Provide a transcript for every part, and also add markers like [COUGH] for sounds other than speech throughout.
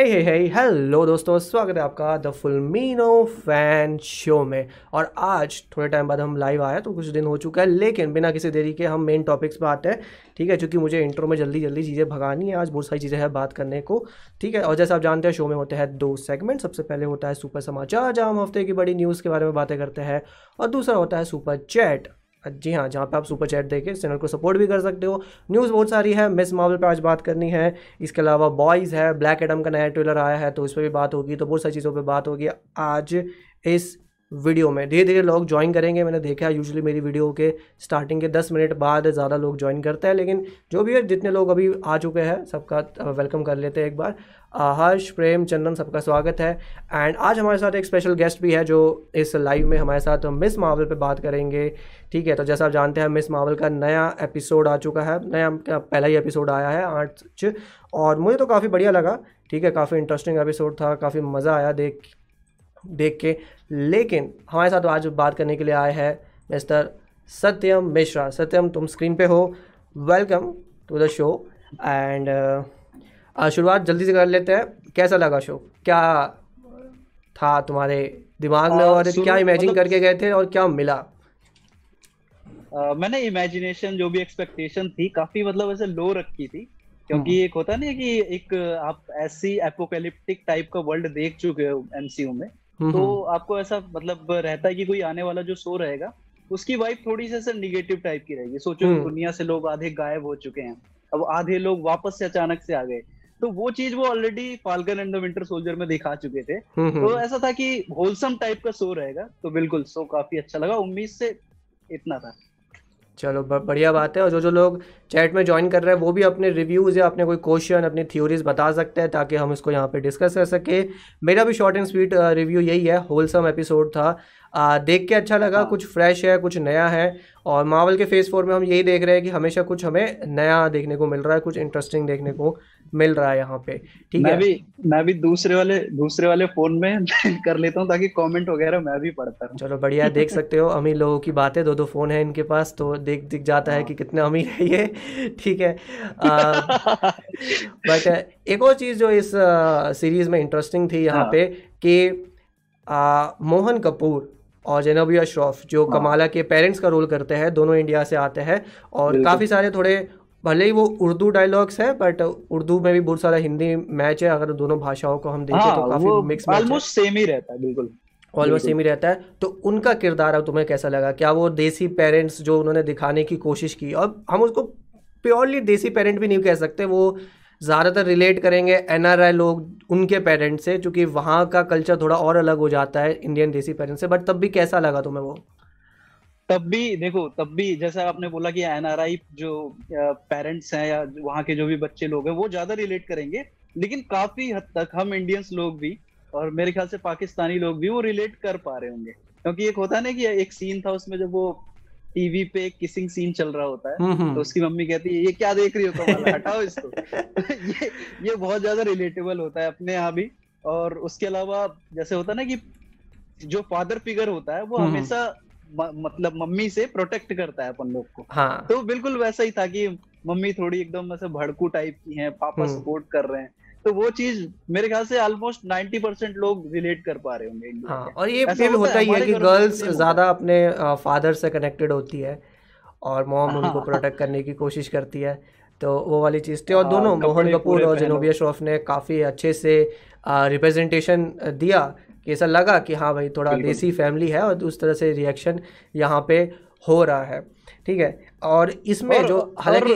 हे हे हे hello दोस्तों, स्वागत है आपका द फुलमीनो फ़ैन शो में। और आज थोड़े टाइम बाद हम लाइव आए तो कुछ दिन हो चुका है, लेकिन बिना किसी देरी के हम मेन टॉपिक्स पे आते हैं, ठीक है? क्योंकि मुझे इंट्रो में जल्दी जल्दी चीज़ें भगानी है, आज बहुत सारी चीज़ें हैं बात करने को, ठीक है? और जैसे आप जानते हैं शो में होते हैं दो सेगमेंट सबसे पहले होता है सुपर समाचार, जहाँ हम हफ़्ते की बड़ी न्यूज़ के बारे में बातें करते हैं, और दूसरा होता है सुपर चैट जी हाँ जहाँ पे आप सुपर चैट इस चैनल को सपोर्ट भी कर सकते हो। न्यूज़ बहुत सारी है मिस मार्वल पे आज बात करनी है। इसके अलावा बॉयज़ है ब्लैक एडम का नया ट्रेलर आया है तो उस पर भी बात होगी तो बहुत सारी चीज़ों पर बात होगी। आज इस वीडियो में। धीरे धीरे लोग ज्वाइन करेंगे, मैंने देखा यूजुअली मेरी वीडियो के स्टार्टिंग के दस मिनट बाद ज़्यादा लोग ज्वाइन करते हैं, लेकिन जो भी है, जितने लोग अभी आ चुके हैं, सबका वेलकम कर लेते हैं एक बार। हर्ष प्रेम चंदन, सबका स्वागत है। एंड आज हमारे साथ एक स्पेशल गेस्ट भी है, जो इस लाइव में हमारे साथ मिस मावल पे बात करेंगे। ठीक है तो जैसा आप जानते हैं मिस मावल का नया एपिसोड आ चुका है। नया पहला ही एपिसोड आया है आठ और मुझे तो काफ़ी बढ़िया लगा। ठीक है, काफ़ी इंटरेस्टिंग एपिसोड था, काफ़ी मज़ा आया देख देख के। लेकिन हमारे साथ आज बात करने के लिए आए हैं मिस्टर सत्यम मिश्रा। सत्यम तुम स्क्रीन पे हो। Welcome to the show and शुरुआत जल्दी से कर लेते हैं। कैसा लगा शो क्या था तुम्हारे दिमाग में और क्या इमेजिन मतलब, करके गए थे और क्या मिला? आ, मैंने इमेजिनेशन जो भी एक्सपेक्टेशन थी काफ़ी मतलब ऐसे लो रखी थी। क्योंकि हम्म। एक होता नहीं कि एक आप ऐसी एपोकैलिप्टिक टाइप का वर्ल्ड देख चुके हो एमसीयू में। तो हम्म। आपको ऐसा मतलब रहता है कि कोई आने वाला जो शो रहेगा उसकी वाइफ थोड़ी सी निगेटिव टाइप की रहेगी। सोचो दुनिया से लोग आधे गायब हो चुके हैं अब आधे लोग वापस से अचानक से आ गए। तो वो चीज़ वो already Falcon and the Winter Soldier में दिखा चुके थे। तो ऐसा था कि होलसम टाइप का शो रहेगा तो बिल्कुल शो काफ़ी अच्छा लगा। उम्मीद से इतना था। चलो बढ़िया बात है। और जो जो लोग चैट में ज्वाइन कर रहे हैं वो भी अपने रिव्यूज़ या अपने कोई क्वेश्चन अपनी थ्योरीज बता सकते हैं ताकि हम इसको यहाँ पे डिस्कस कर सके। मेरा भी शॉर्ट एंड स्वीट रिव्यू यही है। होलसम एपिसोड था। आ, देख के अच्छा लगा। हाँ। कुछ फ्रेश है कुछ नया है। और मावल के फ़ेज़ फोर में हम यही देख रहे हैं कि हमेशा कुछ हमें नया देखने को मिल रहा है कुछ इंटरेस्टिंग देखने को मिल रहा है यहाँ पे ठीक है भी मैं भी दूसरे वाले दूसरे वाले फ़ोन में [LAUGHS] कर लेता हूँ ताकि कमेंट वगैरह मैं भी पढ़ता हूँ चलो बढ़िया देख [LAUGHS] सकते हो अमीर लोगों की बातें दो दो फ़ोन है इनके पास तो देख दिख जाता है कि हाँ। कितने अमीर है ये ठीक है बट [LAUGHS] एक और चीज़ जो इस सीरीज़ में इंटरेस्टिंग थी यहाँ हाँ। पे कि मोहन कपूर और जेनोबिया श्रॉफ जो हाँ। कमाला के पेरेंट्स का रोल करते हैं दोनों इंडिया से आते हैं। और काफ़ी सारे थोड़े भले ही वो उर्दू डायलॉग्स है बट उर्दू में भी बहुत सारा हिंदी मैच है। अगर दोनों भाषाओं को हम देखें हाँ, तो हाँ, काफ़ी मिक्स ऑलमोस्ट सेम ही। रहता है बिल्कुल। ऑलमोस्ट सेम ही रहता है। तो उनका किरदार अब तुम्हें कैसा लगा? क्या वो देसी पेरेंट्स जो उन्होंने दिखाने की कोशिश की? और हम उसको प्योरली देसी पेरेंट भी नहीं कह सकते वो ज़्यादातर रिलेट करेंगे एनआरआई लोग उनके पेरेंट्स से, क्योंकि वहाँ का कल्चर थोड़ा और अलग हो जाता है इंडियन देसी पेरेंट्स से बट तब भी कैसा लगा तुम्हें वो? तब भी, देखो, तब भी जैसा आपने बोला कि एनआरआई जो पेरेंट्स हैं या वहाँ के जो भी बच्चे लोग हैं, वो ज़्यादा रिलेट करेंगे। लेकिन काफ़ी हद तक हम इंडियंस लोग भी और मेरे ख्याल से पाकिस्तानी लोग भी वो रिलेट कर पा रहे होंगे। क्योंकि एक होता है ना कि एक सीन था, उसमें जब वो टीवी पे एक किसिंग सीन चल रहा होता है हम्म, हम्म। तो उसकी मम्मी कहती है ये क्या देख रही हो कमाल? [LAUGHS] हटाओ इसको। [LAUGHS] ये ये बहुत ज़्यादा रिलेटेबल होता है अपने यहाँ भी। और उसके अलावा जैसे होता है ना कि जो फादर फिगर होता है वो हम्म, हमेशा मतलब मम्मी से प्रोटेक्ट करता है अपन लोग को। हाँ। तो बिल्कुल वैसा ही था कि मम्मी थोड़ी एकदम ऐसे भड़कू टाइप की हैं पापा सपोर्ट। कर रहे हैं। तो वो चीज़ मेरे ख्याल से ऑलमोस्ट 90 परसेंट लोग रिलेट कर पा रहे होंगे हाँ, और ये भी होता ही है कि गर्ल्स ज़्यादा अपने फादर से कनेक्टेड होती है और मॉम हाँ, उनको प्रोटेक्ट करने की कोशिश करती है। तो वो वाली चीज़ थी और हाँ, दोनों मोहन कपूर और जनोबिया श्रॉफ ने काफ़ी अच्छे से रिप्रेजेंटेशन दिया कि ऐसा लगा कि हाँ भाई थोड़ा देसी फैमिली है और उस तरह से रिएक्शन यहाँ पे हो रहा है। ठीक है? और इसमें जो हालाँकि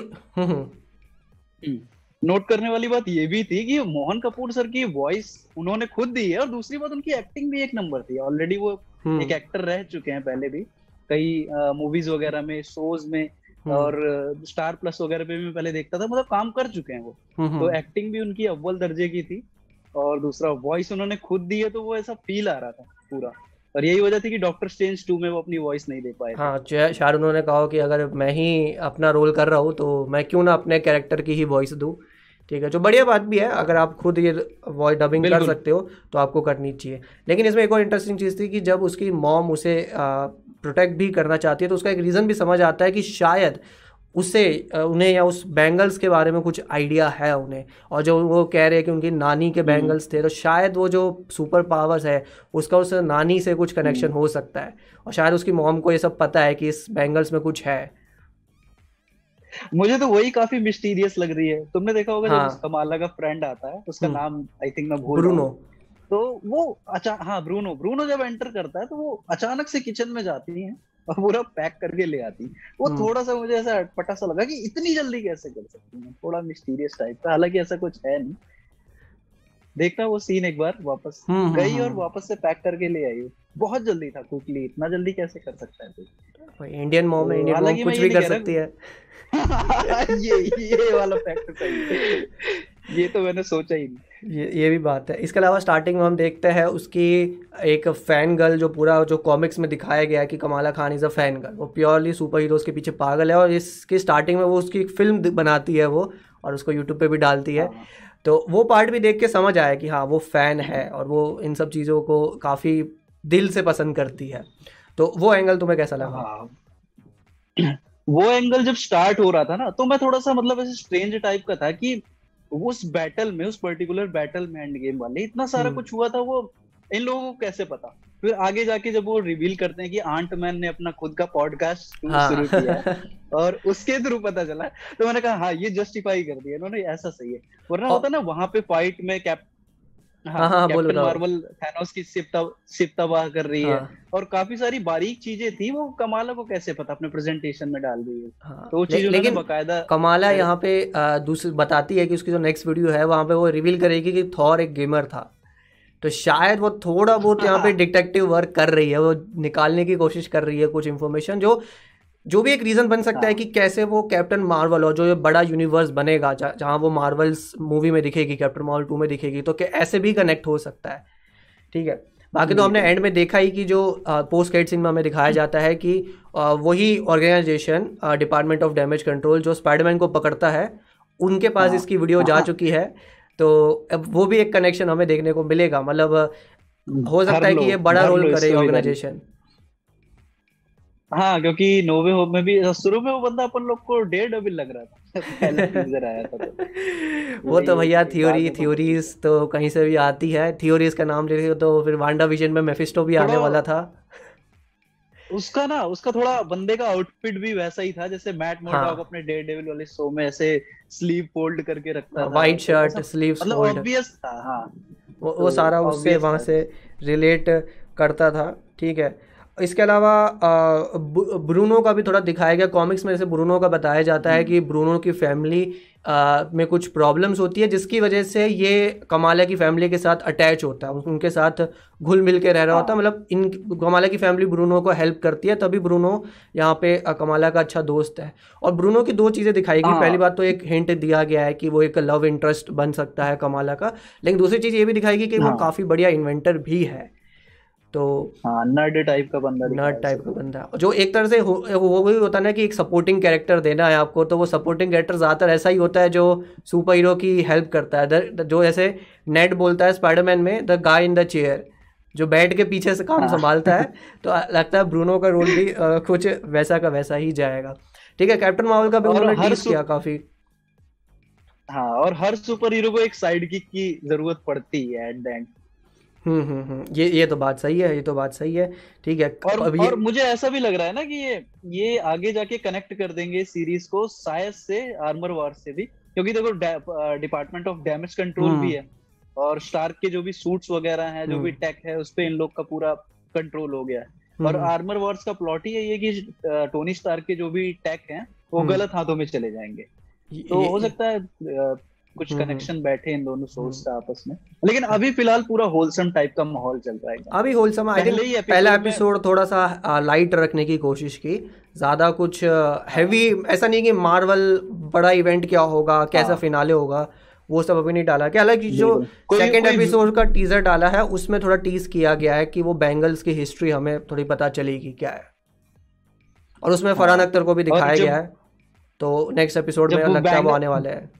नोट हम्म, हम्म। हम्म, करने वाली बात ये भी थी कि मोहन कपूर सर की वॉइस उन्होंने खुद दी है और दूसरी बात उनकी एक्टिंग भी एक नंबर थी। ऑलरेडी वो एक एक्टर रह चुके हैं पहले भी। कई मूवीज़ वगैरह में शोज़ में और स्टार प्लस वगैरह पे भी पहले देखता था मतलब काम कर चुके हैं वो। तो एक्टिंग भी उनकी अव्वल दर्जे की थी और दूसरा वॉइस उन्होंने खुद दी है तो वो ऐसा फील आ रहा था पूरा। और यही वजह थी कि डॉक्टर स्ट्रेंज टू में वो अपनी वॉइस नहीं दे पाए हाँ शायद उन्होंने कहा कि अगर मैं ही अपना रोल कर रहा हूँ तो मैं क्यों ना अपने कैरेक्टर की ही वॉइस दूँ? ठीक है जो बढ़िया बात भी है अगर आप खुद ये वॉइस डबिंग कर सकते हो तो आपको करनी चाहिए। लेकिन इसमें एक और इंटरेस्टिंग चीज़ थी कि जब उसकी मॉम उसे प्रोटेक्ट भी करना चाहती है तो उसका एक रीज़न भी समझ आता है कि शायद उससे उन्हें या उस बैंगल्स के बारे में कुछ आइडिया है उन्हें। और जो वो कह रहे हैं कि उनकी नानी के बैंगल्स थे तो शायद वो जो सुपर पावर्स है उसका उस नानी से कुछ कनेक्शन हो सकता है। और शायद उसकी मॉम को ये सब पता है कि इस बैंगल्स में कुछ है। मुझे तो वही काफ़ी मिस्टीरियस लग रही है। तुमने देखा होगा हाँ. जब कमाला का फ्रेंड आता है उसका हम्म। नाम आई थिंक मैं भूल ब्रूनो तो वो अच्छा हाँ ब्रूनो ब्रूनो जब एंटर करता है तो वो अचानक से किचन में जाती है और पूरा पैक करके ले आती वो हम्म। थोड़ा सा मुझे ऐसा अटपटा सा लगा कि इतनी जल्दी कैसे कर सकती है? थोड़ा मिस्टीरियस टाइप का हालाँकि ऐसा कुछ है नहीं। देखना वो सीन एक बार वापस हम्म, हम्म, गई और वापस से पैक करके ले आई। बहुत जल्दी था क्विकली इतना जल्दी कैसे कर सकता है कोई? इंडियन मॉम है इंडियन मॉम कुछ भी कर सकती है। [LAUGHS] ये ये वाला फैक्ट सही ये तो मैंने सोचा ही नहीं। ये ये भी बात है। इसके अलावा स्टार्टिंग में हम देखते हैं उसकी एक फ़ैन गर्ल जो पूरा जो कॉमिक्स में दिखाया गया है कि Kamala Khan is a fan girl वो प्योरली सुपर हीरोज़ के पीछे पागल है और इसकी स्टार्टिंग में वो उसकी एक फ़िल्म बनाती है वो और उसको यूट्यूब पे भी डालती है। हाँ। तो वो पार्ट भी देख के समझ आया कि हाँ वो फ़ैन है और वो इन सब चीज़ों को काफ़ी दिल से पसंद करती है तो वो एंगल तुम्हें कैसा लगा हाँ। [CLEARS THROAT] वो एंगल जब स्टार्ट हो रहा था ना तो मैं थोड़ा सा मतलब ऐसे स्ट्रेंज टाइप का था कि उस बैटल में उस पर्टिकुलर बैटल में एंड गेम वाले इतना सारा हम्म। कुछ हुआ था वो इन लोगों को कैसे पता फिर आगे जाके जब वो रिवील करते हैं कि आंट मैन ने अपना खुद का पॉडकास्ट हाँ। शुरू किया और उसके थ्रू पता चला तो मैंने कहा हाँ ये जस्टिफाई कर दिया इन्होंने ऐसा सही है। वरना होता ना वहाँ पे फाइट में कैप हाँ, हाँ, कैप्टन मार्वल थैनोस की सिप तबाह कर रही हाँ. है। और काफ़ी सारी बारीक चीज़ें थी वो कमाला को कैसे पता अपने प्रेजेंटेशन में डाल रही है। हाँ, तो वो चीज़ लेकिन बकायदा कमाला यहाँ पे दूसरी बताती है कि उसकी जो नेक्स्ट वीडियो है वहाँ पे वो रिवील करेगी कि थॉर एक गेमर था। तो शायद वो थोड़ा बहुत यहाँ पे डिटेक्टिव वर्क कर रही है वो निकालने की कोशिश कर रही है कुछ इन्फॉर्मेशन जो जो भी एक रीजन बन सकता है हाँ। कि कैसे वो कैप्टन मार्वल और जो ये बड़ा यूनिवर्स बनेगा जहाँ वो मार्वल्स मूवी में दिखेगी कैप्टन मार्वल टू में दिखेगी तो क्या ऐसे भी कनेक्ट हो सकता है ठीक है बाकी तो हमने एंड में देखा ही कि जो पोस्ट क्रेडिट सीन में हमें दिखाया जाता है कि वही organisation department of damage control जो स्पाइडरमैन को पकड़ता है उनके पास हाँ। इसकी वीडियो जा हाँ। चुकी है तो अब वो भी एक कनेक्शन हमें देखने को मिलेगा। मतलब हो सकता है कि ये बड़ा रोल करे ऑर्गेनाइजेशन हाँ क्योंकि नोवे होप में भी शुरू में वो बंदा अपन लोग को डेढ़ डबिल लग रहा था। [LAUGHS] पहले आया था तो। [LAUGHS] वो तो भैया थ्योरी थ्योरीज तो कहीं से भी आती है। थ्योरीज का नाम ले तो फिर वांडा विजन में मेफिस्टो भी आने वाला था। उसका ना उसका थोड़ा बंदे का आउटफिट भी वैसा ही था जैसे मैट मोडॉक हाँ. अपने डेयर डेविल वाले शो में ऐसे स्लीव फोल्ड करके रखता हाँ, था वाइट शर्ट स्लीव मतलब ऑब्वियस था हाँ। वो, वो तो सारा उससे वहाँ से रिलेट करता था ठीक है। इसके अलावा ब्रूनो का भी थोड़ा दिखाया गया कॉमिक्स में जैसे ब्रूनो का बताया जाता है कि ब्रूनो की फैमिली में कुछ प्रॉब्लम्स होती है जिसकी वजह से ये कमाला की फैमिली के साथ अटैच होता है उनके साथ घुल मिल के रह रहा होता है हाँ। मतलब इन कमाला की फैमिली ब्रूनो को हेल्प करती है तभी ब्रूनो यहाँ पे कमाला का अच्छा दोस्त है और ब्रूनो की दो चीज़ें दिखाई गई हाँ। पहली बात तो एक हिंट दिया गया है कि वो एक लव इंटरेस्ट बन सकता है कमाला का लेकिन दूसरी चीज़ ये भी दिखाई गई कि वो हाँ। काफ़ी बढ़िया इन्वेंटर भी है तो हाँ नर्ड टाइप का बंदा नर्ड टाइप का बंदा। जो एक तरह से हो, वो भी होता है ना कि एक सपोर्टिंग कैरेक्टर देना है आपको तो वो सपोर्टिंग कैरेक्टर ज़्यादातर ऐसा ही होता है जो सुपर हीरो की हेल्प करता है। जो ऐसे नेट बोलता है स्पाइडरमैन में the guy in the chair जो बैठ के पीछे से काम हाँ। संभालता है [LAUGHS] तो लगता है ब्रूनो का रोल भी कुछ वैसा का वैसा ही जाएगा। ठीक है कैप्टन मावल का भी उन्होंने टीज किया काफ़ी। हाँ और हर सुपर हीरो को एक साइड किक की ज़रूरत पड़ती है एट द एंड हम्म हम्म हम्म। ये ये तो बात सही है ये तो बात सही है। ठीक है और अब ये... और मुझे ऐसा भी लग रहा है ना कि ये ये आगे जाके कनेक्ट कर देंगे सीरीज़ को शायद से आर्मर वार से भी क्योंकि देखो डिपार्टमेंट ऑफ़ डैमेज कंट्रोल भी है और स्टार्क के जो भी सूट्स वगैरह हैं जो भी टेक है उस पर इन लोग का पूरा कंट्रोल हो गया है। और आर्मर वॉर्स का प्लॉट ही है ये कि टोनी स्टार्क के जो भी टेक हैं वो गलत हाथों में चले जाएँगे। तो हो सकता है कुछ कनेक्शन हम्म, हम्म। बैठे इन दोनों सोर्स का आपस में। लेकिन अभी फ़िलहाल पूरा होलसम टाइप का माहौल चल रहा है अभी होलसम पहले पहला एपिसोड थोड़ा सा लाइट रखने की कोशिश की ज़्यादा कुछ हैवी ऐसा नहीं कि मार्वल बड़ा इवेंट क्या होगा कैसा फिनाले हाँ। होगा वो सब अभी नहीं डाला। क्या हालाँकि जो सेकेंड एपिसोड का टीजर डाला है उसमें थोड़ा टीज किया गया है कि वो बैंगल्स की हिस्ट्री हमें थोड़ी पता चलेगी क्या है। और उसमें फरहान हाँ। अख्तर को भी दिखाया गया है। तो नेक्स्ट एपिसोड में लगता है वो आने वाले हैं।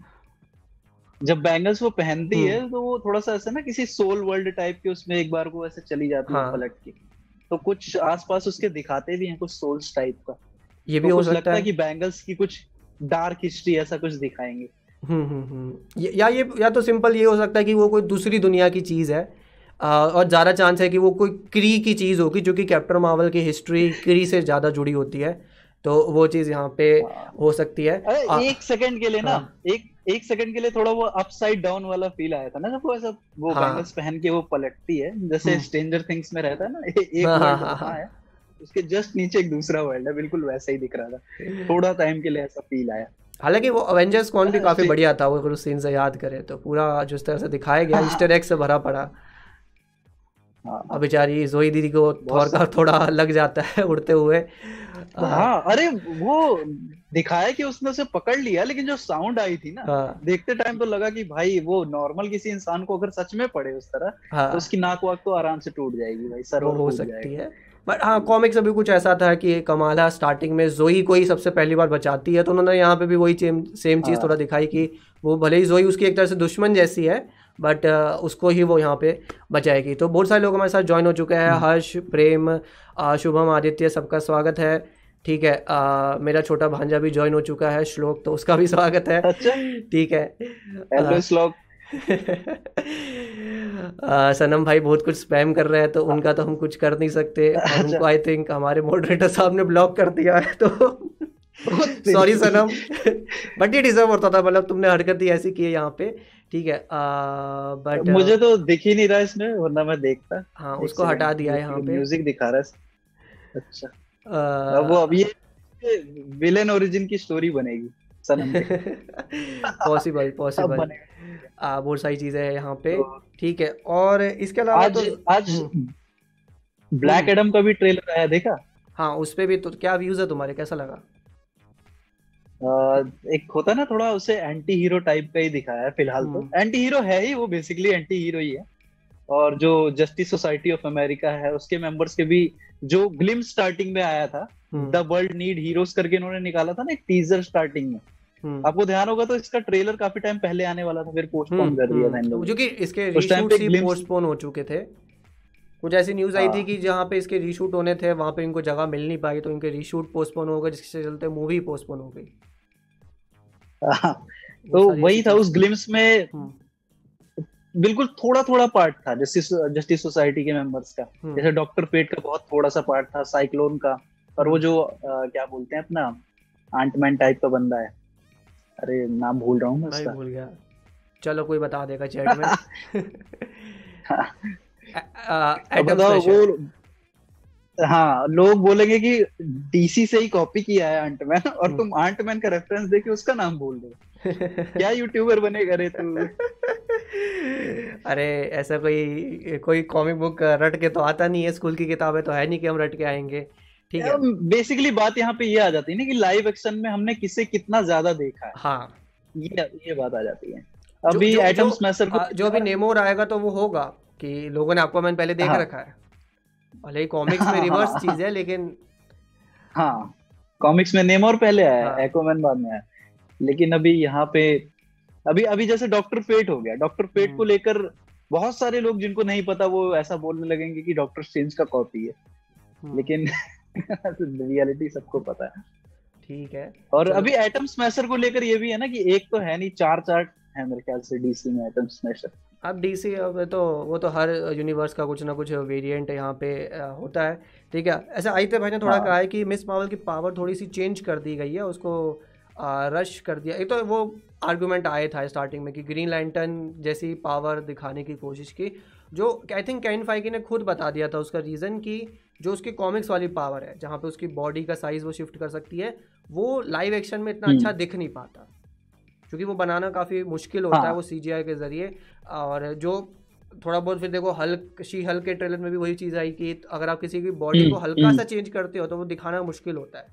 जब बैंगल्स वो पहनती है हम्म। तो वो थोड़ा सा ऐसा ना किसी सोल वर्ल्ड टाइप के उसमें एक बार को ऐसे चली जाती हाँ. है। पलट के। तो कुछ आसपास उसके दिखाते भी हैं कुछ सोल्स टाइप का। ये भी तो हो सकता है कि बैंगल्स की कुछ डार्क हिस्ट्री ऐसा कुछ दिखाएँगे। हम्म हम्म हम्म। या ये या तो सिंपल ये हो सकता है कि वो कोई दूसरी दुनिया की चीज़ है और ज़्यादा चांस है कि वो कोई क्री की चीज़ होगी जो कि कैप्टन मावल की हिस्ट्री क्री से ज़्यादा जुड़ी होती है। तो वो चीज़ यहाँ पे हाँ। सकती है। एक सेकंड के लिए ना हाँ, एक एक सेकंड के लिए थोड़ा वो अपसाइड डाउन वाला फील आया था ना जब वो ऐसा वो हाँ, पहन के वो पलटती है जैसे स्ट्रेंजर हम्म। थिंग्स में रहता है ना एक हाँ, हाँ, हाँ, हाँ, है उसके जस्ट नीचे एक दूसरा वर्ल्ड है बिल्कुल वैसा ही दिख रहा था। थोड़ा टाइम के लिए ऐसा फील आया। हालाँकि वो अवेंजर्स कौन भी काफ़ी बढ़िया था वो अगर उस सीन से याद करें तो पूरा जिस तरह से दिखाया गया ईस्टर एग से भरा पड़ा। हाँ। अब बेचारी जोई दीदी को थोर का थोड़ा लग जाता है [LAUGHS] उड़ते हुए। हाँ अरे वो दिखाया कि उसने उसे पकड़ लिया लेकिन जो साउंड आई थी ना हाँ, देखते टाइम तो लगा कि भाई वो नॉर्मल किसी इंसान को अगर सच में पड़े उस तरह हाँ, तो उसकी नाक वाक तो आराम से टूट जाएगी भाई सर हो सकती है। बट हाँ कॉमिक्स अभी कुछ ऐसा था कि कमाला स्टार्टिंग में जोई को ही सबसे पहली बार बचाती है तो उन्होंने यहाँ पे भी वही सेम चीज़ हाँ। थोड़ा दिखाई कि वो भले ही जोई उसकी एक तरह से दुश्मन जैसी है बट uh, उसको ही वो यहाँ पे बचाएगी। तो बहुत सारे लोग हमारे साथ ज्वाइन हो चुके हैं। हम्म। हर्ष प्रेम शुभम आदित्य सबका स्वागत है। ठीक है आ, मेरा छोटा भांजा भी ज्वाइन हो चुका है श्लोक तो उसका भी स्वागत है। अच्छा। ठीक है। श्लोक। [LAUGHS] सनम भाई बहुत कुछ स्पैम कर रहे हैं तो उनका तो हम कुछ कर नहीं सकते। [LAUGHS] अच्छा। उनको आई थिंक हमारे मॉडरेटर साहब ने ब्लॉक कर दिया है तो सॉरी [LAUGHS] सनम। बट ये डिजर्व होता था मतलब तुमने हरकत ही ऐसी की है यहाँ पे। ठीक है बट मुझे तो दिख ही नहीं रहा इसमें वरना मैं देखता। हाँ उसको हटा दिया यहाँ पे। म्यूज़िक दिखा रहा है। अच्छा। आ, वो अब ये विलेन ओरिजिन की स्टोरी बनेगी पॉसिबल [LAUGHS] [LAUGHS] पॉसिबल बहुत सारी चीज़ें हैं यहाँ पे। तो ठीक है और इसके अलावा आज तो, आज ब्लैक हम्म। एडम हम्म। का भी ट्रेलर आया देखा? हाँ उस पे भी तो क्या व्यूज़ है तुम्हारे कैसा लगा? एक होता ना थोड़ा उसे एंटी हीरो टाइप का ही दिखाया है फ़िलहाल तो। एंटी हम्म। हीरो है ही वो बेसिकली एंटी हीरो ही है। और जो जस्टिस सोसाइटी ऑफ़ अमेरिका है उसके मेंबर्स के भी जो ग्लिम स्टार्टिंग में आया था द वर्ल्ड नीड हीरोज करके इन्होंने निकाला था ना एक टीजर स्टार्टिंग में। हम्म। आपको ध्यान होगा तो इसका ट्रेलर काफ़ी टाइम पहले आने वाला था फिर पोस्टपोन हम्म, कर दिया था इन लोगों जो कि इसके रीशूट ही पोस्टपोन हो चुके थे। कुछ ऐसी न्यूज़ आई थी हाँ। कि जहाँ पे इसके रीशूट होने थे वहाँ पे इनको जगह मिल नहीं पाई तो इनके रीशूट पोस्टपोन हो गए जिसके चलते मूवी पोस्टपोन हो गई। तो वही था उस ग्लिम्स में हम्म। बिल्कुल थोड़ा थोड़ा पार्ट था जस्टिस जस्टिस सोसाइटी के मेंबर्स का। हम्म। जैसे डॉक्टर पेट का बहुत थोड़ा सा पार्ट था साइक्लोन का। और वो जो आ, क्या बोलते हैं अपना आंटमैन टाइप का बंदा है। अरे नाम भूल रहा हूँ मैं उसका। भूल गया। चलो कोई बता देगा चैट में। [LAUGHS] [LAUGHS] एटम वो हाँ लोग बोलेंगे कि डीसी से ही कॉपी किया है आंटमैन और हम्म। तुम आंटमैन का रेफरेंस देके उसका नाम बोल दो। क्या यूट्यूबर बनेगा रे तू? [LAUGHS] अरे ऐसा कोई कोई कॉमिक बुक रट के तो आता नहीं है स्कूल की किताबें तो है नहीं कि हम रट के आएँगे। ठीक है। बेसिकली बात यहाँ पे ये आ जाती है ना कि लाइव एक्शन में हमने किसे कितना ज़्यादा देखा है। हाँ। ये ये बात आ जाती है। अभी एटम स्मैशर को जो भी नेमोर आएगा तो वो होगा कि लोगों ने आपको मैंने पहले देख हाँ, रखा है। भले ही कॉमिक्स में रिवर्स [LAUGHS] चीज़ है लेकिन हाँ कॉमिक्स में नेमोर पहले आया हाँ. एक्वामैन बाद में आया। लेकिन अभी यहाँ पे अभी अभी जैसे डॉक्टर पेट हो गया। डॉक्टर पेट को हम्म। लेकर बहुत सारे लोग जिनको नहीं पता वो ऐसा बोलने लगेंगे कि डॉक्टर स्ट्रेंज का कॉपी है। हम्म। लेकिन [LAUGHS] रियलिटी सबको पता है। ठीक है। और अभी एटम स्मैशर को लेकर ये भी है ना कि एक तो है नहीं चार चार है मेरे ख्याल से डीसी में एटम स्मैशर अब डीसी अब तो वो तो हर यूनिवर्स का कुछ ना कुछ वेरिएंट यहाँ पे होता है ठीक है ऐसा आदित्य भाई ने थोड़ा हाँ। कहा है कि मिस मावल की पावर थोड़ी सी चेंज कर दी गई है उसको आ, रश कर दिया एक तो वो आर्गूमेंट आया था स्टार्टिंग में कि ग्रीन लैंटन जैसी पावर दिखाने की कोशिश की जो आई थिंक कैन फाइकी ने खुद बता दिया था उसका रीज़न कि जो उसकी कॉमिक्स वाली पावर है जहाँ पे उसकी बॉडी का साइज़ वो शिफ्ट कर सकती है वो लाइव एक्शन में इतना अच्छा हम्म। दिख नहीं पाता क्योंकि वो बनाना काफ़ी मुश्किल होता हाँ. है वो सीजीआई के ज़रिए और जो थोड़ा बहुत फिर देखो हल्क शी हल्क के ट्रेलर में भी वही चीज़ आई कि अगर आप किसी की बॉडी हम्म, को हल्का हम्म। सा चेंज करते हो तो वो दिखाना मुश्किल होता है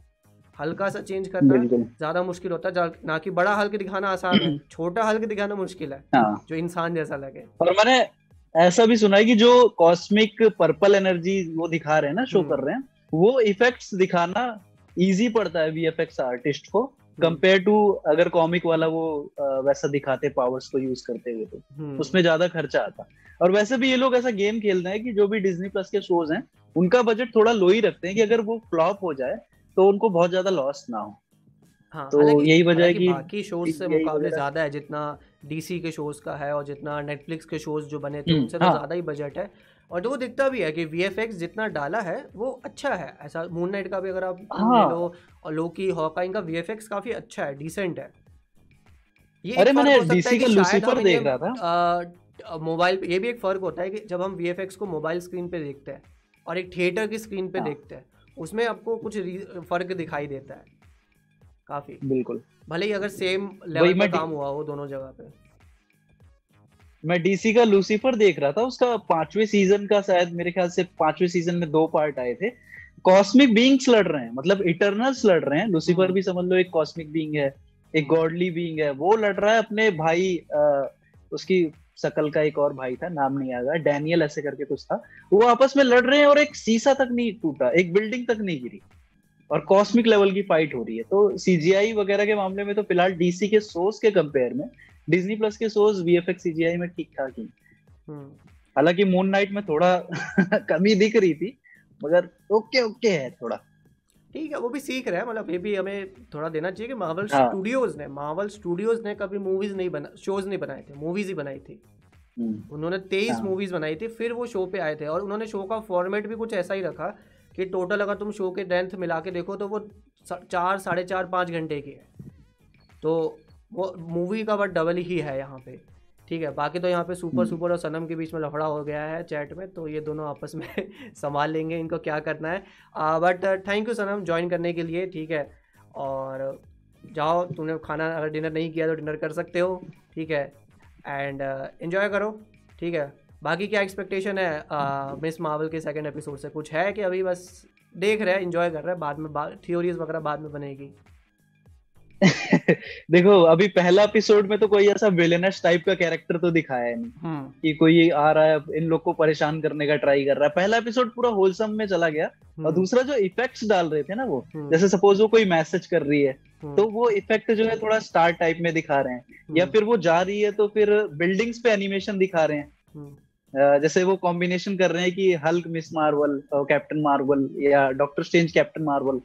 हल्का सा चेंज करना ज़्यादा मुश्किल होता है ना कि बड़ा हल्क दिखाना आसान है छोटा हल्क दिखाना मुश्किल है हाँ। जो इंसान जैसा लगे और मैंने ऐसा भी सुना है कि जो कॉस्मिक पर्पल एनर्जी वो दिखा रहे हैं ना शो हम्म। कर रहे हैं वो इफेक्ट्स दिखाना इजी पड़ता है वीएफएक्स आर्टिस्ट को कंपेयर टू अगर कॉमिक वाला वो वैसा दिखाते पावर्स को यूज़ करते हुए तो हम्म। उसमें ज़्यादा खर्चा आता। और वैसे भी ये लोग ऐसा गेम खेलते हैं कि जो भी डिज्नी प्लस के शोज़ हैं उनका बजट थोड़ा लो ही रखते हैं कि अगर वो फ्लॉप हो जाए तो उनको बहुत ज़्यादा लॉस ना हो। हाँ तो हालाँकि यही वजह है कि बाकी शोज़ से मुकाबले ज़्यादा है जितना डीसी के शोज़ का है और जितना नेटफ्लिक्स के शोज़ जो बने थे हम्म उनसे तो हाँ। ज़्यादा ही बजट है। और तो वो दिखता भी है कि वीएफएक्स जितना डाला है वो अच्छा है। ऐसा मून नाइट का भी अगर आप ले हाँ। लो और लोकी हॉकाइन का वीएफएक्स काफ़ी अच्छा है डिसेंट है। ये अरे मैंने डीसी कि लूसीफर देख रहा था। मोबाइल ये भी एक फ़र्क होता है कि जब हम वीएफएक्स को मोबाइल स्क्रीन पे देखते हैं और एक थिएटर की स्क्रीन पे हाँ। देखते हैं उसमें आपको कुछ फ़र्क दिखाई देता है काफ़ी। बिल्कुल। भले ही अगर सेम लेवल पे काम हुआ हो दोनों जगह पे। मैं डीसी का लूसीफर देख रहा था उसका पाँचवें सीज़न का शायद मेरे ख्याल से पाँचवें सीज़न में दो पार्ट आए थे। कॉस्मिक बींग्स लड़ रहे हैं मतलब इटर्नल्स लड़ रहे हैं। लूसीफर हम्म। भी समझ लो एक कॉस्मिक बीइंग है एक गॉडली बींग है। वो लड़ रहा है अपने भाई आ, उसकी शकल का एक और भाई था नाम नहीं आ रहा डैनियल ऐसे करके कुछ था। वो आपस में लड़ रहे हैं और एक शीशा तक नहीं टूटा एक बिल्डिंग तक नहीं गिरी और कॉस्मिक लेवल की फाइट हो रही है। तो सीजीआई वगैरह के मामले में तो फ़िलहाल डीसी के सोर्स के कंपेयर में डिज्नी प्लस के सोर्स वीएफएक्स सीजीआई में ठीक ठाक ही। हम्म। हालाँकि मून नाइट में थोड़ा [LAUGHS] कमी दिख रही थी मगर ओके ओके है थोड़ा। ठीक है वो भी सीख रहे हैं मतलब ये भी हमें थोड़ा देना चाहिए कि मार्वल हाँ। स्टूडियोज ने मार्वल स्टूडियोज ने कभी मूवीज़ नहीं बना शोज़ नहीं बनाए थे मूवीज़ ही बनाई थी। हम्म, उन्होंने तेईस हाँ। मूवीज़ बनाई थी फिर वो शो पे आए थे और उन्होंने शो का फॉर्मेट भी कुछ ऐसा ही रखा कि टोटल अगर तुम शो के लेंथ मिला के देखो तो वो चार साढ़े चार पाँच घंटे की है। तो वो मूवी का बट डबल ही है यहाँ पे। ठीक है बाकी तो यहाँ पे सुपर हम्म, सुपर और सनम के बीच में लफड़ा हो गया है चैट में तो ये दोनों आपस में [LAUGHS] संभाल लेंगे इनको क्या करना है। But thank you Sanam join करने के लिए ठीक है। और जाओ तुमने खाना अगर डिनर नहीं किया तो डिनर कर सकते हो ठीक है। एंड एंजॉय करो ठीक है। बाकी क्या एक्सपेक्टेशन है? मिस मार्वल के सेकेंड एपिसोड से कुछ है कि अभी बस देख रहे हैं इन्जॉय कर रहे हैं बाद में थियोरीज वगैरह बाद में बनेगी। देखो अभी पहला एपिसोड में तो कोई ऐसा विलेनस टाइप का कैरेक्टर तो दिखाया है नहीं हम्म कि कोई आ रहा है इन लोग को परेशान करने का ट्राई कर रहा है। पहला एपिसोड पूरा होलसम में चला गया और हम्म दूसरा जो इफेक्ट्स डाल रहे थे ना वो हम्म। जैसे सपोज़ वो कोई मैसेज कर रही है तो हम्म वो इफ़ेक्ट जो है थोड़ा स्टार टाइप में दिखा रहे हैं। या फिर वो जा रही है तो फिर बिल्डिंग्स पे एनिमेशन दिखा रहे हैं। जैसे वो कॉम्बिनेशन कर रहे हैं कि Hulk Miss Marvel Captain Marvel या डॉक्टर स्ट्रेंज कैप्टन मार्वल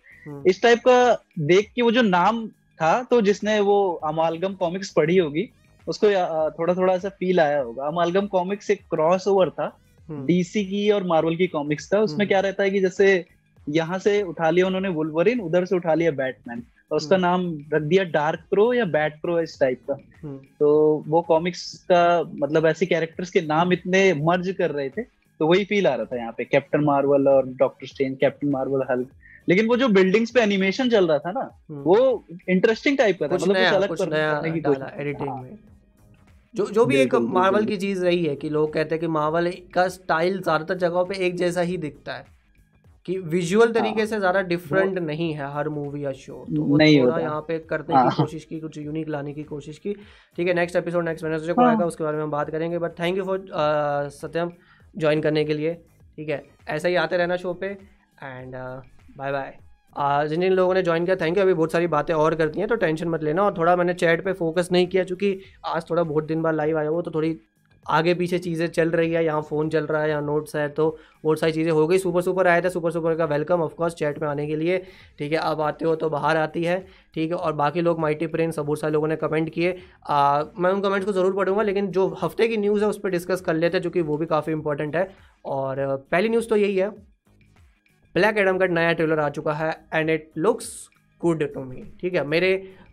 इस टाइप का देख के वो जो नाम था तो जिसने वो अमालगम कॉमिक्स पढ़ी होगी उसको थोड़ा थोड़ा सा फील आया होगा। अमालगम कॉमिक्स एक क्रॉस ओवर था हम्म। डीसी की और मार्वल की कॉमिक्स था। उसमें हम्म। क्या रहता है कि जैसे यहाँ से उठा लिया उन्होंने वुल्वरिन उधर से उठा लिया बैटमैन और उसका हम्म। नाम रख दिया डार्क प्रो या बैट प्रो इस टाइप का। हम्म। तो वो कॉमिक्स का मतलब ऐसे कैरेक्टर्स के नाम इतने मर्ज कर रहे थे तो वही फील आ रहा था यहाँ पे। कैप्टन मार्वल और Doctor stand Captain Marvel Hulk लेकिन वो जो बिल्डिंग्स पे एनिमेशन चल रहा था ना हम्म। वो इंटरेस्टिंग टाइप का था मतलब कुछ अलग कुछ करने की कोशिश। एडिटिंग हाँ। में। जो जो भी एक मार्वल की चीज़ रही है कि लोग कहते हैं कि मार्वल का स्टाइल ज़्यादातर जगहों पे एक जैसा ही दिखता है कि विजुअल तरीके हाँ से ज़्यादा डिफरेंट नहीं है हर मूवी या शो तो वो नहीं थोड़ा यहाँ पे करने हाँ। की कोशिश की कुछ यूनिक लाने की कोशिश की। ठीक है नेक्स्ट एपिसोड नेक्स्ट वेनसडे को हाँ। आएगा उसके बारे में हम बात करेंगे। But thank you for Satyam join करने के लिए। ठीक है ऐसा ही आते रहना शो पे। एंड बाय बाय जिन जिन लोगों ने ज्वाइन किया थैंक यू अभी बहुत सारी बातें और करती हैं तो टेंशन मत लेना। और थोड़ा मैंने चैट पे फोकस नहीं किया, क्योंकि आज थोड़ा बहुत दिन बाद लाइव आया हुआ तो थोड़ी आगे पीछे चीज़ें चल रही है। यहाँ फ़ोन चल रहा है, यहाँ नोट्स है तो बहुत सारी चीज़ें हो गई। सुपर सुपर आया था सुपर सुपर का वेलकम ऑफकोर्स चैट में आने के लिए। ठीक है, अब आते हो तो बाहर आती है। ठीक है, और बाकी लोग माइटी प्रेन सब बहुत सारे लोगों ने कमेंट किए। मैं उन कमेंट्स को ज़रूर पढ़ूँगा, लेकिन जो हफ़्ते की न्यूज़ है, उस पर डिस्कस कर लेते हैं, जो कि वो भी काफ़ी इंपॉर्टेंट है। और पहली न्यूज़ तो यही है। ब्लैक एडम का नया ट्रेलर आ चुका है and it looks good to me ठीक है? मेरे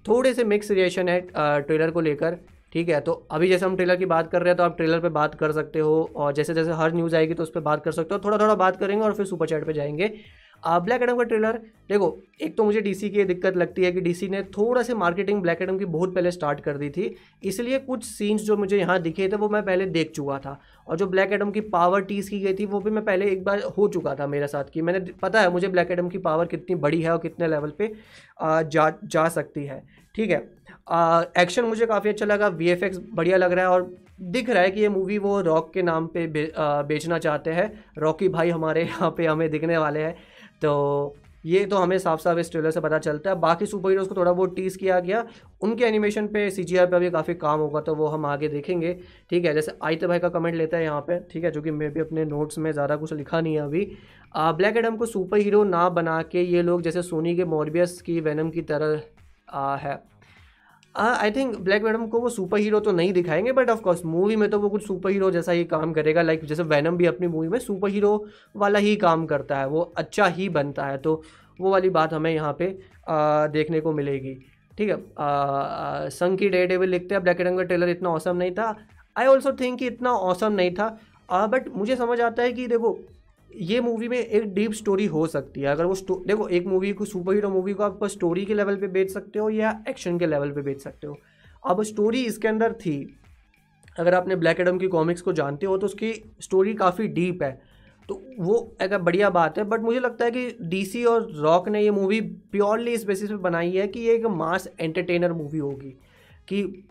थोड़े से मिक्स रिएक्शन है ट्रेलर को लेकर, ठीक है? तो अभी जैसे हम ट्रेलर की बात कर रहे हैं तो आप ट्रेलर पे बात कर सकते हो, और जैसे जैसे हर न्यूज़ आएगी तो उस पर बात कर सकते हो थोड़ा थोड़ा बात करेंगे और फिर सुपर चैट पे जाएँगे। ब्लैक एडम का ट्रेलर देखो एक तो मुझे डीसी की दिक्कत लगती है कि डीसी ने थोड़ा से मार्केटिंग ब्लैक एडम की बहुत पहले स्टार्ट कर दी थी। इसलिए कुछ सीन्स जो मुझे यहाँ दिखे थे वो मैं पहले देख चुका था। और जो ब्लैक एडम की पावर टीज की गई थी वो भी मैं पहले एक बार हो चुका था मेरे साथ कि। मैंने पता है मुझे ब्लैक एडम की पावर कितनी बड़ी है और कितने लेवल पे आ, जा जा सकती है। ठीक है? एक्शन मुझे काफ़ी अच्छा लगा वीएफएक्स बढ़िया लग रहा है और दिख रहा है कि ये मूवी वो रॉक के नाम पे बेचना चाहते हैं। रॉकी भाई हमारे यहाँ पे हमें दिखने वाले हैं। तो ये तो हमें साफ़ साफ़ इस ट्रेलर से पता चलता है। बाकी सुपर हीरोज़ को थोड़ा बहुत टीज़ किया गया। उनके एनिमेशन पे सी जी पे अभी काफ़ी काम होगा तो वो हम आगे देखेंगे। ठीक है जैसे आयत भाई का कमेंट लेता है यहाँ पे। ठीक है जो कि मैं भी अपने नोट्स में ज़्यादा कुछ लिखा नहीं है अभी। ब्लैक एडम को सुपर हीरो ना बना के ये लोग जैसे सोनी के मोरबियस की वैनम की तरह आ, है। आई थिंक ब्लैक मैडम को वो सुपर हीरो तो नहीं दिखाएँगे बट ऑफकोर्स मूवी में तो वो कुछ सुपर हीरो जैसा ही काम करेगा लाइक like, जैसे वैनम भी अपनी मूवी में सुपर हीरो वाला ही काम करता है वो अच्छा ही बनता है तो वो वाली बात हमें यहाँ पे आ, देखने को मिलेगी। ठीक है संग की डे डेविल लिखते हैं ब्लैक एडम का ट्रेलर इतना औसम नहीं था। आई ऑल्सो थिंक कि इतना औसम नहीं था बट मुझे समझ आता है कि देखो ये मूवी में एक डीप स्टोरी हो सकती है। अगर वो देखो, एक मूवी को सुपर हीरो मूवी को आप स्टोरी के लेवल पे बेच सकते हो या एक्शन के लेवल पे बेच सकते हो। अब स्टोरी इसके अंदर थी। अगर आपने ब्लैक एडम की कॉमिक्स को जानते हो तो उसकी स्टोरी काफ़ी डीप है। तो वो एक बढ़िया बात है बट मुझे लगता है कि डीसी और रॉक ने ये मूवी प्योरली इस बेसिस पे बनाई है कि ये एक मास एंटरटेनर मूवी होगी। कि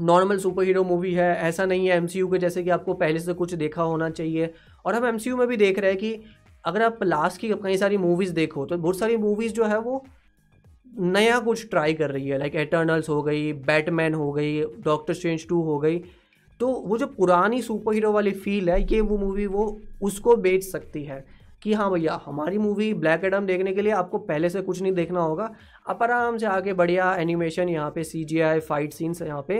नॉर्मल सुपर हीरो मूवी है, ऐसा नहीं है एमसीयू के जैसे कि आपको पहले से कुछ देखा होना चाहिए। और हम एमसीयू में भी देख रहे हैं कि अगर आप लास्ट की कई सारी मूवीज़ देखो तो बहुत सारी मूवीज़ जो है वो नया कुछ ट्राई कर रही है लाइक एटर्नल्स हो गई बैटमैन हो गई डॉक्टर स्ट्रेंज टू हो गई। तो वो जो पुरानी सुपर हीरो वाली फील है, ये वो मूवी वो उसको बेच सकती है कि हाँ भैया, हमारी मूवी ब्लैक एडम देखने के लिए आपको पहले से कुछ नहीं देखना होगा। आप आराम से आके बढ़िया एनिमेशन यहाँ पे सी जी आई फाइट सीन्स यहाँ पे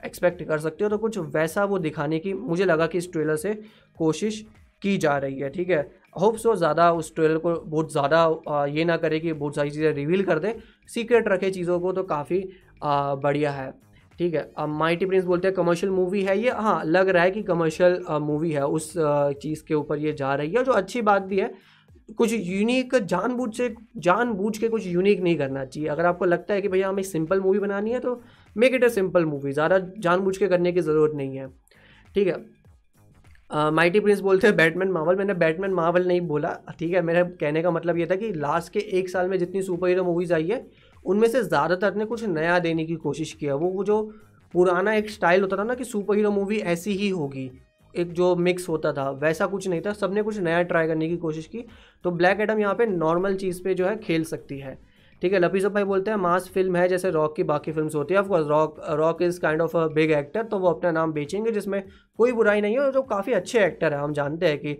एक्सपेक्ट कर सकते हो। तो कुछ वैसा वो दिखाने की मुझे लगा कि इस ट्रेलर से कोशिश की जा रही है, ठीक है? होप सो ज़्यादा उस ट्रेलर को बहुत ज़्यादा ये ना करे कि बहुत सारी चीज़ें रिवील कर दे। सीक्रेट रखे चीज़ों को तो काफ़ी बढ़िया है, ठीक है? अब माइटी प्रिंस बोलते हैं कमर्शियल मूवी है ये। हाँ लग रहा है कि कमर्शियल मूवी है उस चीज़ के ऊपर ये जा रही है, जो अच्छी बात भी है। कुछ यूनिक जानबूझ से, जानबूझ के कुछ यूनिक नहीं करना चाहिए। अगर आपको लगता है कि भैया हमें सिंपल मूवी बनानी है तो make it a simple movie ज़्यादा जानबूझ के करने की ज़रूरत नहीं है, ठीक है? माइटी प्रिंस बोलते हैं बैटमैन मावल। मैंने बैटमैन मावल नहीं बोला, ठीक है? मेरा कहने का मतलब ये था कि लास्ट के एक साल में जितनी सुपर हीरो मूवीज़ आई है, उनमें से ज़्यादातर ने कुछ नया देने की कोशिश किया वो जो पुराना एक स्टाइल होता था ना कि सुपर हीरो मूवी ऐसी ही होगी, एक जो मिक्स होता था, वैसा कुछ नहीं था। सबने कुछ नया ट्राई करने की कोशिश की। तो ब्लैक एडम यहाँ पे नॉर्मल चीज़ पे जो है खेल सकती है। ठीक है लपीजो भाई बोलते हैं, मास फ़िल्म है जैसे रॉक की बाकी फ़िल्म होती है। Of course Rock Rock is kind of a big actor तो वो अपना नाम बेचेंगे, जिसमें कोई बुराई नहीं है और जो काफ़ी अच्छे एक्टर है। हम जानते हैं कि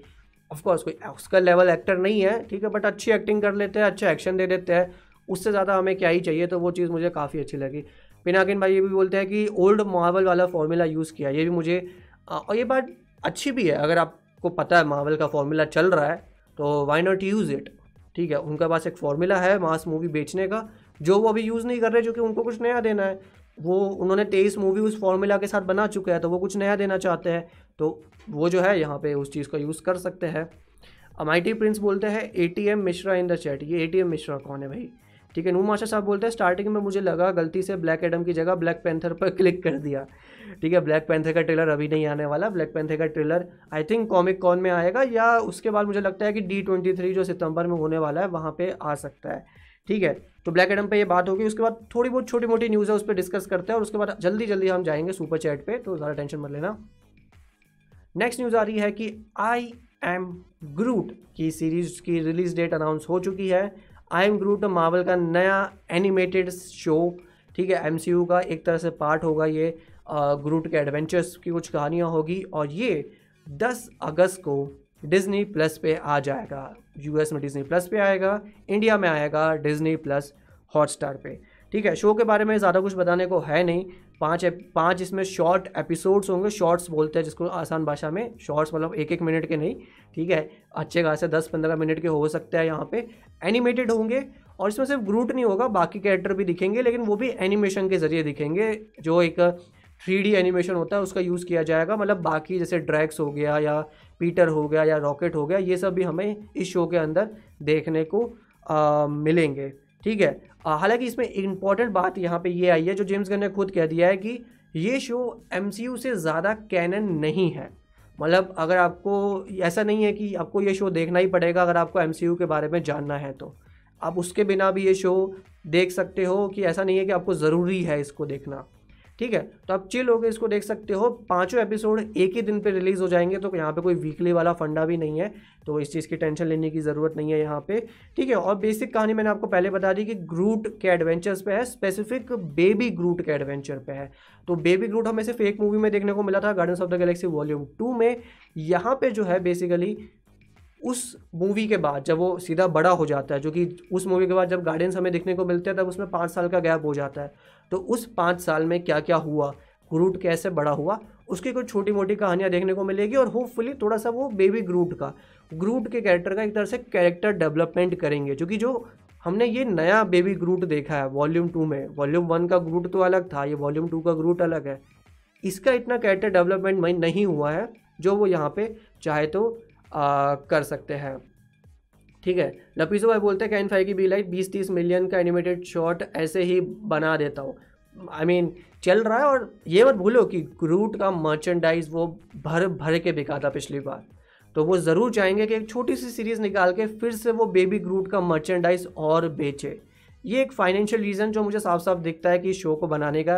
ऑफकोर्स कोई उसका लेवल एक्टर नहीं है, ठीक है बट अच्छी एक्टिंग कर लेते हैं अच्छा एक्शन दे देते हैं। उससे ज़्यादा हमें क्या ही चाहिए तो वो चीज़ मुझे काफ़ी अच्छी लगी। पिनाकिन भाई ये भी बोलते हैं कि ओल्ड मार्वल वाला फॉर्मूला यूज़ किया, ये भी मुझे और ये बात अच्छी भी है। अगर आपको पता है मार्वल का फॉर्मूला चल रहा है तो वाई नॉट यूज़ इट ठीक है, उनका पास एक फॉर्मूला है मास मूवी बेचने का, जो वो अभी यूज़ नहीं कर रहे, जो कि उनको कुछ नया देना है। वो, उन्होंने तेईस मूवी उस फॉर्मूला के साथ बना चुके हैं तो वो कुछ नया देना चाहते हैं। तो वो जो है, यहाँ पे उस चीज़ का यूज़ कर सकते हैं। एम आई टी प्रिंस बोलते हैं A T M Mishra in the chat ये ए टी एम मिश्रा कौन है भाई? ठीक है नू माशा साहब बोलते हैं स्टार्टिंग में मुझे लगा गलती से ब्लैक एडम की जगह ब्लैक पैंथर पर [LAUGHS] क्लिक कर दिया। ठीक है ब्लैक पैंथर का ट्रेलर अभी नहीं आने वाला। ब्लैक पैंथर का trailer I think comic con में आएगा या उसके बाद मुझे लगता है कि डी ट्वेंटी थ्री जो सितंबर में होने वाला है, वहाँ पर आ सकता है। ठीक है तो ब्लैक एडम पे ये बात होगी। उसके बाद थोड़ी बहुत छोटी मोटी न्यूज़ है, उस पर डिस्कस करते हैं और उसके बाद जल्दी जल्दी हम जाएँगे सुपर चैट पे तो ज़्यादा टेंशन मत लेना। नेक्स्ट न्यूज़ आ रही है कि आई एम ग्रूट की सीरीज़ की रिलीज़ डेट अनाउंस हो चुकी है। आई एम ग्रूट मार्वल का नया एनिमेटेड शो ठीक है एमसीयू का एक तरह से पार्ट होगा ये। ग्रूट के एडवेंचर्स की कुछ कहानियाँ होगी और ये 10 अगस्त को डिज्नी प्लस पे आ जाएगा। यूएस में डिज्नी प्लस पे आएगा इंडिया में आएगा डिज्नी प्लस हॉटस्टार पे। ठीक है शो के बारे में ज़्यादा कुछ बताने को है नहीं। पाँच पाँच इसमें शॉर्ट एपिसोड्स होंगे। शॉर्ट्स बोलते हैं जिसको आसान भाषा में शॉर्ट्स मतलब एक एक मिनट के नहीं। ठीक है, अच्छे खासे दस पंद्रह मिनट के हो सकते हैं यहाँ पे। एनिमेटेड होंगे और इसमें सिर्फ़ ग्रूट नहीं होगा, बाकी कैरेक्टर भी दिखेंगे, लेकिन वो भी एनिमेशन के ज़रिए दिखेंगे, जो एक थ्री एनिमेशन होता है उसका यूज़ किया जाएगा। मतलब बाकी जैसे ड्रैक्स हो गया या पीटर हो गया या रॉकेट हो गया ये सब भी हमें इस शो के अंदर देखने को आ, मिलेंगे। ठीक है? हालाँकि इसमें इंपॉर्टेंट बात यहाँ पे ये आई है जो जेम्स गन ने खुद कह दिया है कि ये शो एमसीयू से ज़्यादा कैनन नहीं है। मतलब अगर आपको ऐसा नहीं है कि आपको ये शो देखना ही पड़ेगा अगर आपको एमसीयू के बारे में जानना है तो। आप उसके बिना भी ये शो देख सकते हो कि ऐसा नहीं है कि आपको ज़रूरी है इसको देखना। ठीक है? तो आप चिल होकर इसको देख सकते हो। पाँचों एपिसोड एक ही दिन पे रिलीज़ हो जाएँगे तो यहाँ पे कोई वीकली वाला फंडा भी नहीं है। तो इस चीज़ की टेंशन लेने की ज़रूरत नहीं है यहाँ पे। ठीक है, और बेसिक कहानी मैंने आपको पहले बता दी कि ग्रूट के एडवेंचर्स पे है स्पेसिफिक बेबी ग्रूट के एडवेंचर पे है। तो बेबी ग्रूट हमें सिर्फ़ एक मूवी में देखने को मिला था Guardians of the Galaxy volume two में। यहाँ पे जो है बेसिकली उस मूवी के बाद जब वो सीधा बड़ा हो जाता है, जो कि उस मूवी के बाद जब गार्डियंस हमें देखने को मिलते हैं, तब उसमें पाँच साल का गैप हो जाता है। तो उस पाँच साल में क्या क्या हुआ? ग्रूट कैसे बड़ा हुआ? उसकी कुछ छोटी मोटी कहानियाँ देखने को मिलेगी और होपफुली थोड़ा सा वो बेबी ग्रूट का। ग्रूट के कैरेक्टर का एक तरह से कैरेक्टर डेवलपमेंट करेंगे क्योंकि जो हमने ये नया बेबी ग्रूट देखा है वॉल्यूम टू में। वॉल्यूम वन का ग्रूट तो अलग था, ये वॉल्यूम टू का ग्रूट अलग है। इसका इतना कैरेक्टर डेवलपमेंट नहीं हुआ है, जो वो यहाँ पे चाहे तो आ, कर सकते हैं। ठीक है? लपीसो भाई बोलते हैं कैन फाइव की बी लाइट बीस तीस मिलियन का एनिमेटेड शॉट ऐसे ही बना देता हूँ। आई मीन चल रहा है और ये मत भूलो कि ग्रूट का मर्चेंडाइज वो भर भर के बिका था पिछली बार। तो वो ज़रूर चाहेंगे कि एक छोटी सी सीरीज़ निकाल के फिर से वो बेबी ग्रूट का मर्चेंडाइज और बेचे। ये एक फाइनेंशियल रीज़न जो मुझे साफ़ साफ़ दिखता है कि शो को बनाने का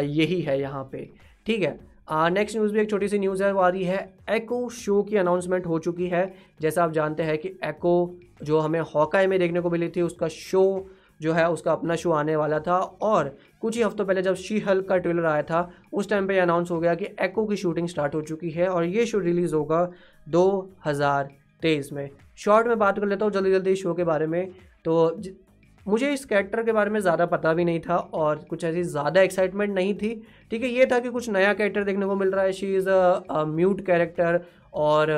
यही है यहाँ पे। ठीक है? नेक्स्ट न्यूज़ भी एक छोटी सी न्यूज़ है, वो आ रही है एको शो की अनाउंसमेंट हो चुकी है। जैसा आप जानते हैं कि एको जो हमें हॉकाई में देखने को मिली थी, उसका शो जो है, उसका अपना शो आने वाला था। और कुछ ही हफ्तों पहले जब शी हल्क का ट्रेलर आया था, उस टाइम पे अनाउंस हो गया कि एको की शूटिंग स्टार्ट हो चुकी है और ये शो रिलीज़ होगा दो हज़ार तेईस में। शॉर्ट में बात कर लेता हूँ जल्दी जल्दी शो के बारे में। तो मुझे इस कैरेक्टर के बारे में ज़्यादा पता भी नहीं था और कुछ ऐसी ज़्यादा एक्साइटमेंट नहीं थी। ठीक है, ये था कि कुछ नया कैरेक्टर देखने को मिल रहा है। She is a mute character और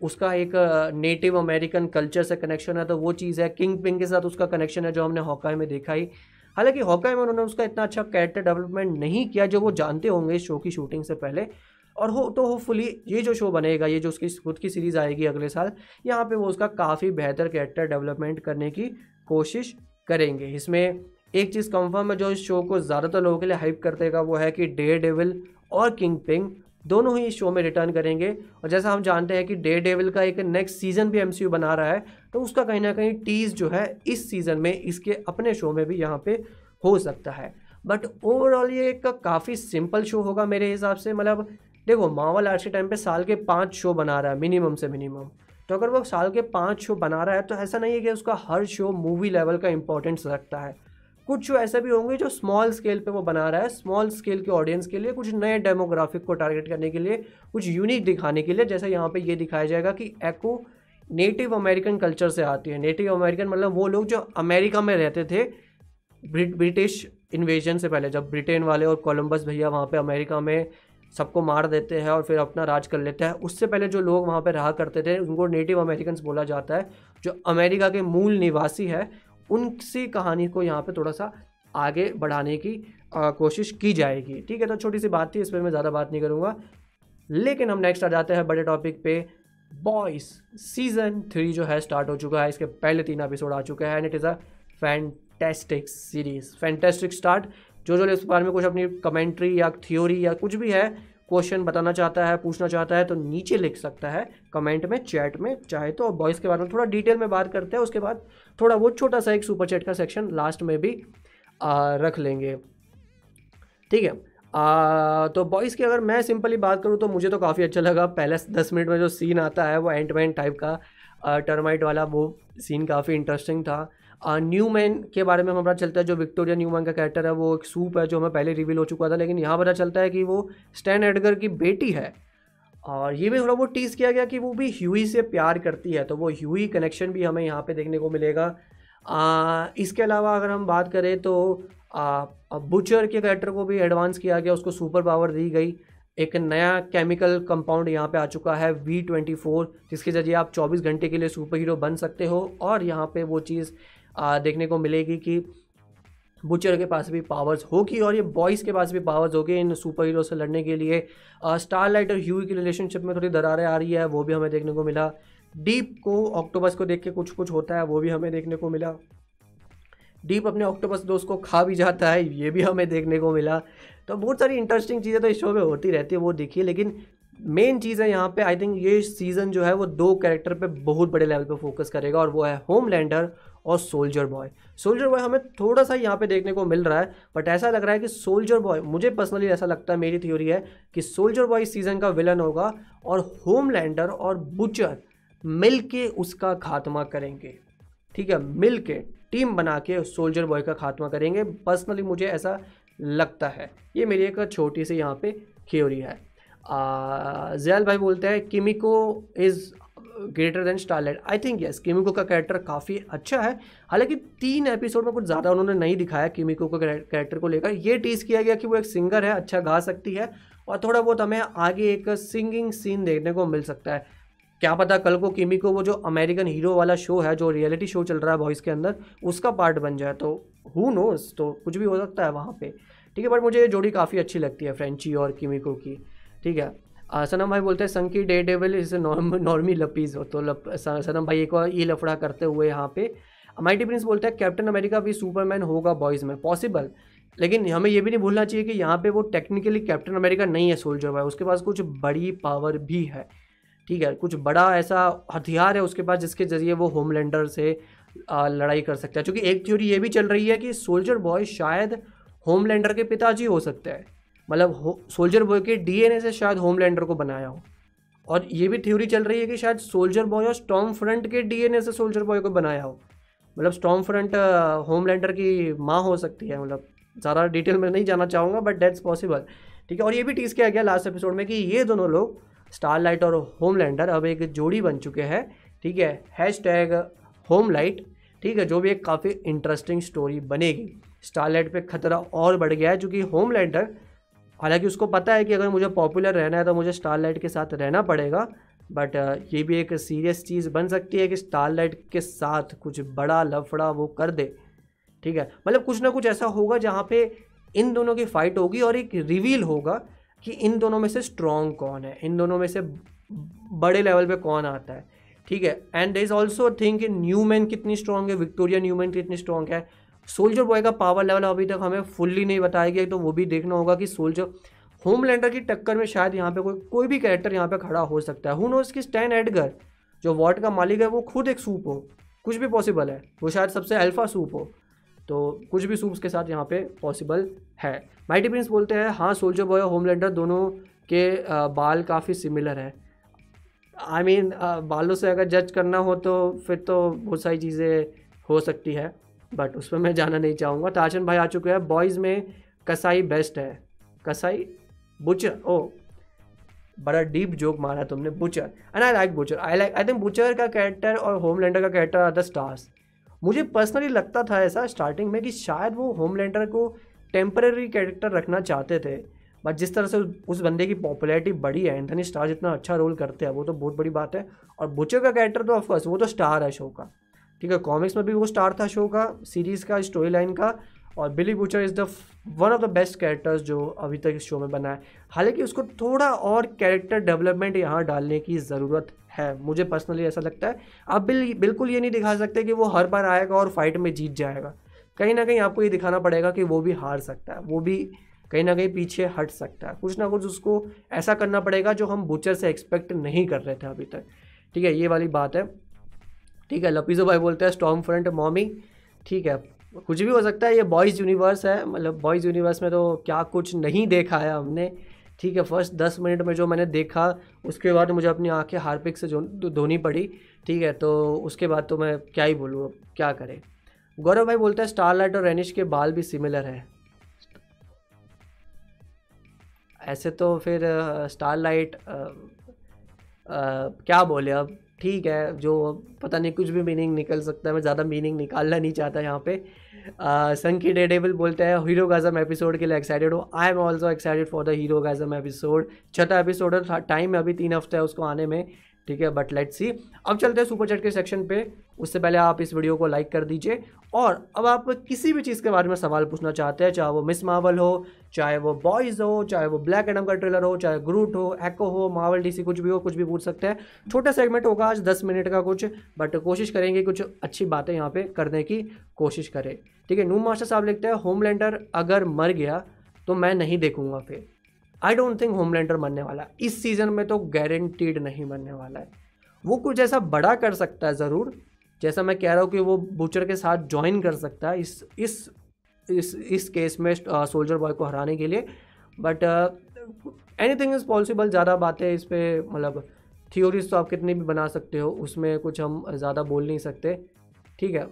उसका एक नेटिव अमेरिकन कल्चर से कनेक्शन है तो वो चीज़ है। किंग पिंग के साथ उसका कनेक्शन है, जो हमने हॉकाई में देखा ही। हालाँकि हॉकाई में उन्होंने उसका इतना अच्छा कैरेक्टर डेवलपमेंट नहीं किया, जो वो जानते होंगे इस शो की शूटिंग से पहले। और हो तो होपफुली ये जो शो बनेगा, ये जो उसकी खुद की सीरीज़ आएगी अगले साल, यहाँ पे वो उसका काफ़ी बेहतर कैरेक्टर डेवलपमेंट करने की कोशिश करेंगे। इसमें एक चीज़ कंफर्म है जो इस शो को ज़्यादातर लोगों के लिए हाइप करतेगा, वो है कि डे डेविल और किंग पिंग दोनों ही इस शो में रिटर्न करेंगे। और जैसा हम जानते हैं कि डे डेविल का एक नेक्स्ट सीज़न भी एमसीयू बना रहा है तो उसका कहीं ना कहीं टीज जो है इस सीज़न में इसके अपने शो में भी यहाँ पे हो सकता है। बट ओवरऑल ये एक काफ़ी सिंपल शो होगा मेरे हिसाब से। मतलब देखो मावल आज के टाइम पे साल के पाँच शो बना रहा है मिनिमम से मिनिमम तो अगर वो साल के पाँच शो बना रहा है तो ऐसा नहीं है कि उसका हर शो मूवी लेवल का इंपॉर्टेंस रखता है। कुछ शो ऐसे भी होंगे जो स्मॉल स्केल पे वो बना रहा है स्मॉल स्केल के ऑडियंस के लिए, कुछ नए डेमोग्राफिक को टारगेट करने के लिए, कुछ यूनिक दिखाने के लिए। जैसे यहाँ पे ये दिखाया जाएगा कि एको नेटिव अमेरिकन कल्चर से आती है। नेटिव अमेरिकन मतलब वो लोग जो अमेरिका में रहते थे ब्रिटिश इन्वेजन से पहले, जब ब्रिटेन वाले और कोलंबस भैया वहाँ पे अमेरिका में सबको मार देते हैं और फिर अपना राज कर लेते हैं। उससे पहले जो लोग वहाँ पर रहा करते थे उनको नेटिव अमेरिकन बोला जाता है जो अमेरिका के मूल निवासी है उनसी कहानी को यहाँ पे थोड़ा सा आगे बढ़ाने की आ, कोशिश की जाएगी। ठीक है तो छोटी सी बात थी इस पर मैं ज़्यादा बात नहीं करूँगा। लेकिन हम नेक्स्ट आ जाते हैं बड़े टॉपिक पे। बॉयस सीज़न थ्री जो है स्टार्ट हो चुका है। इसके पहले तीन एपिसोड आ चुके हैं and it is a fantastic series fantastic start जो जो इस बारे में कुछ अपनी कमेंट्री या थ्योरी या कुछ भी है क्वेश्चन बताना चाहता है पूछना चाहता है तो नीचे लिख सकता है कमेंट में चैट में चाहे तो बॉयज़ के बारे में थोड़ा डिटेल में बात करते हैं उसके बाद थोड़ा वो छोटा सा एक सुपर चैट का सेक्शन लास्ट में भी आ, रख लेंगे। ठीक है? आ, तो बॉयज़ की अगर मैं सिंपली बात करूँ तो मुझे तो काफ़ी अच्छा लगा। पहले दस मिनट में जो सीन आता है वो एंड टाइप का टर्माइट वाला वो सीन काफ़ी इंटरेस्टिंग था। न्यू मैन के बारे में हमें पता चलता है जो विक्टोरिया न्यू मैन का कैरेक्टर है वो एक सूप है जो हमें पहले रिवील हो चुका था लेकिन यहाँ पता चलता है कि वो स्टैन एडगर की बेटी है। और ये भी थोड़ा बहुत टीज़ किया गया कि वो भी ह्यूई से प्यार करती है तो वो ह्यूई कनेक्शन भी हमें यहाँ पे देखने को मिलेगा। आ, इसके अलावा अगर हम बात करें तो आ, बुचर के कैरेक्टर को भी एडवांस किया गया उसको सुपर पावर दी गई। एक नया केमिकल कंपाउंड यहाँ पे आ चुका है वी ट्वेंटी फोर जिसके ज़रिए आप 24 घंटे के लिए सुपर हीरो बन सकते हो और यहाँ पे वो चीज़ देखने को मिलेगी कि बुचर के पास भी पावर्स होगी और ये बॉयज़ के पास भी पावर्स होगी इन सुपर हीरो से लड़ने के लिए। स्टार लाइट और ह्यूई की रिलेशनशिप में थोड़ी दरारें आ रही है, वो भी हमें देखने को मिला। डीप को ऑक्टोबस को देख के कुछ कुछ होता है, वो भी हमें देखने को मिला। डीप अपने ऑक्टोपस दोस्त को खा भी जाता है, ये भी हमें देखने को मिला। तो बहुत सारी इंटरेस्टिंग चीज़ें तो इस शो में होती रहती है, वो देखिए, लेकिन मेन चीज़ है यहाँ पे आई थिंक ये सीज़न जो है वो दो कैरेक्टर पे बहुत बड़े लेवल पे फोकस करेगा और वो है होमलैंडर और सोल्जर बॉय सोल्जर बॉय हमें थोड़ा सा यहाँ पे देखने को मिल रहा है बट ऐसा लग रहा है कि सोल्जर बॉय मुझे पर्सनली ऐसा लगता है, मेरी थ्योरी है कि सोल्जर बॉय सीज़न का विलन होगा और होमलैंडर और बुचर मिल के उसका खात्मा करेंगे। ठीक है मिल के टीम बना के सोल्जर बॉय का खात्मा करेंगे। पर्सनली मुझे ऐसा लगता है। ये मेरी एक छोटी सी यहाँ पे थ्योरी है। जैल भाई बोलते हैं Kimiko is greater than Starlight I think yes Kimiko का कैरेक्टर काफ़ी अच्छा है। हालाँकि तीन एपिसोड में कुछ ज़्यादा उन्होंने नहीं दिखाया किमिको का कैरेक्टर को लेकर। ये टीज किया गया कि वो एक सिंगर है अच्छा गा सकती है और थोड़ा बहुत हमें आगे एक सिंगिंग सीन देखने को मिल सकता है। क्या पता कल को किमी को वो जो अमेरिकन हीरो वाला शो है, जो रियलिटी शो चल रहा है बॉयज़ के अंदर, उसका पार्ट बन जाए। तो हु नोस तो कुछ भी हो सकता है वहाँ पे। ठीक है बट मुझे ये जोड़ी काफ़ी अच्छी लगती है फ्रेंची और किमिको की। ठीक है। सनम भाई बोलते हैं संकी डे डेविल इज़ नॉर्मी लपीज हो। तो लप, सनम भाई एक और ये लफड़ा करते हुए यहाँ पे माइटी प्रिंस बोलते हैं कैप्टन अमेरिका भी सुपरमैन होगा बॉयज़ में। पॉसिबल लेकिन हमें ये भी नहीं भूलना चाहिए कि यहाँ पे वो टेक्निकली कैप्टन अमेरिका नहीं है सोल्जर भाई। उसके पास कुछ बड़ी पावर भी है ठीक है। कुछ बड़ा ऐसा हथियार है उसके पास जिसके ज़रिए वो होमलैंडर से लड़ाई कर सकता है। क्योंकि एक थ्योरी ये भी चल रही है कि सोल्जर बॉय शायद होमलैंडर के पिताजी हो सकते हैं। मतलब सोल्जर बॉय के डीएनए से शायद होमलैंडर को बनाया हो। और ये भी थ्योरी चल रही है कि शायद सोल्जर बॉय और स्टॉम फ्रंट के डीएनए से सोल्जर बॉय को बनाया हो। मतलब स्टॉम फ्रंट होमलैंडर की माँ हो सकती है मतलब ज़्यादा डिटेल में नहीं जाना चाहूँगा बट डेट्स पॉसिबल ठीक है, और ये भी टीज़ किया गया लास्ट एपिसोड में कि ये दोनों लोग स्टारलाइट और होमलैंडर अब एक जोड़ी बन चुके हैं। ठीक है हैश टैग होमलाइट ठीक है, जो भी एक काफ़ी इंटरेस्टिंग स्टोरी बनेगी। स्टारलाइट पे खतरा और बढ़ गया है क्योंकि होमलैंडर हालाँकि उसको पता है कि अगर मुझे पॉपुलर रहना है तो मुझे स्टारलाइट के साथ रहना पड़ेगा बट ये भी एक सीरियस चीज़ बन सकती है कि स्टारलाइट के साथ कुछ बड़ा लफड़ा वो कर दे, ठीक है? मतलब कुछ ना कुछ ऐसा होगा जहाँ पे इन दोनों की फाइट होगी और एक रिवील होगा कि इन दोनों में से स्ट्रॉन्ग कौन है, इन दोनों में से बड़े लेवल पे कौन आता है, ठीक है? And they is also think Neuman कितनी स्ट्रॉन्ग है विक्टोरिया न्यू मैन कितनी स्ट्रॉन्ग है सोल्जर बॉय का पावर लेवल अभी तक हमें फुल्ली नहीं बताया गया तो वो भी देखना होगा कि सोल्जर होमलैंडर की टक्कर में शायद यहाँ पे कोई कोई भी कैरेक्टर यहाँ पे खड़ा हो सकता है। हु नोज़ की स्टैन एडगर जो वॉट का मालिक है वो खुद एक सूप हो। कुछ भी पॉसिबल है। वो शायद सबसे अल्फ़ा सूप हो। तो कुछ भी सूप्स के साथ यहाँ पे पॉसिबल है। माइटी प्रिंस बोलते हैं हाँ सोल्जर बॉय और होमलैंडर दोनों के बाल काफ़ी सिमिलर है। आई I मीन mean, बालों से अगर जज करना हो तो फिर तो बहुत सारी चीज़ें हो सकती है। बट उस पर मैं जाना नहीं चाहूँगा। ताजन भाई आ चुके हैं। बॉयज़ में कसाई बेस्ट है। कसाई बुचर ओ, बड़ा डीप जोक मारा तुमने Butcher and I like Butcher I like I think Butcher का कैरेक्टर और होमलैंडर का कैरेक्टर आर द स्टार्स मुझे पर्सनली लगता था ऐसा स्टार्टिंग में कि शायद वो होमलैंडर को टेम्पररी कैरेक्टर रखना चाहते थे। बट जिस तरह से उस बंदे की पॉपुलैरिटी बढ़ी है एंथनी स्टार जितना अच्छा रोल करते हैं, वो तो बहुत बड़ी बात है। और बुचर का कैरेक्टर तो ऑफकोर्स वो तो स्टार है शो का। ठीक है कॉमिक्स में भी वो स्टार था शो का सीरीज़ का स्टोरी लाइन का और Billy Butcher is the one of the best characters जो अभी तक इस शो में बना है। हालाँकि उसको थोड़ा और कैरेक्टर डेवलपमेंट यहाँ डालने की ज़रूरत है, मुझे पर्सनली ऐसा लगता है। आप बिल, बिल्कुल ये नहीं दिखा सकते कि वो हर बार आएगा और फाइट में जीत जाएगा। कहीं ना कहीं आपको ये दिखाना पड़ेगा कि वो भी हार सकता है, वो भी कहीं ना कहीं पीछे हट सकता है। कुछ ना कुछ उसको ऐसा करना पड़ेगा जो हम बुचर से एक्सपेक्ट नहीं कर रहे थे अभी तक। ठीक है, ये वाली बात है। ठीक है लपीजो भाई बोलते हैं स्टॉम फ्रंट मॉमी ठीक है, कुछ भी हो सकता है, ये बॉयज़ यूनिवर्स है मतलब बॉयज़ यूनिवर्स में तो क्या कुछ नहीं देखा है हमने। ठीक है फ़र्स्ट दस मिनट में जो मैंने देखा, उसके बाद मुझे अपनी आँखें हारपिक से धोनी पड़ी। ठीक है तो उसके बाद तो मैं क्या ही बोलूँ, अब क्या करें। गौरव भाई बोलते हैं स्टारलाइट और रेनिश के बाल भी सिमिलर हैं। ऐसे तो फिर स्टारलाइट क्या बोले अब? ठीक है, जो पता नहीं कुछ भी मीनिंग निकल सकता है, मैं ज़्यादा मीनिंग निकालना नहीं चाहता यहाँ पे। संकी डे डेबल बोलते हैं हीरो गाजम एपिसोड के लिए एक्साइटेड हो। I am also excited for the Herogasm episode छठा एपिसोड है टाइम अभी तीन हफ़्ते है उसको आने में। ठीक है बट लेट्स सी अब चलते हैं सुपर चैट के सेक्शन पे। उससे पहले आप इस वीडियो को लाइक कर दीजिए। और अब आप किसी भी चीज़ के बारे में सवाल पूछना चाहते हैं, चाहे वो मिस मावल हो, चाहे वो बॉयज़ हो, चाहे वो ब्लैक एडम का ट्रेलर हो, चाहे ग्रूट हो एको हो मावल डीसी कुछ भी हो, कुछ भी पूछ सकते हैं। छोटा सेगमेंट होगा आज, दस मिनट का कुछ बट कोशिश करेंगे कुछ अच्छी बातें यहाँ पर करने की कोशिश करें। ठीक है नू मास्टर साहब लिखते हैं होमलैंडर अगर मर गया तो मैं नहीं देखूँगा फिर। आई डोंट थिंक होमलैंडर मरने वाला। है इस सीज़न में तो गारंटीड नहीं मरने वाला है। वो कुछ ऐसा बड़ा कर सकता है ज़रूर जैसा मैं कह रहा हूँ कि वो बुचर के साथ ज्वाइन कर सकता है इस इस इस इस केस में सोल्जर बॉय को हराने के लिए। But anything is possible ज़्यादा बातें इस पर मतलब थियोरीज तो आप कितनी भी बना सकते हो उसमें कुछ हम ज़्यादा बोल नहीं सकते। ठीक है।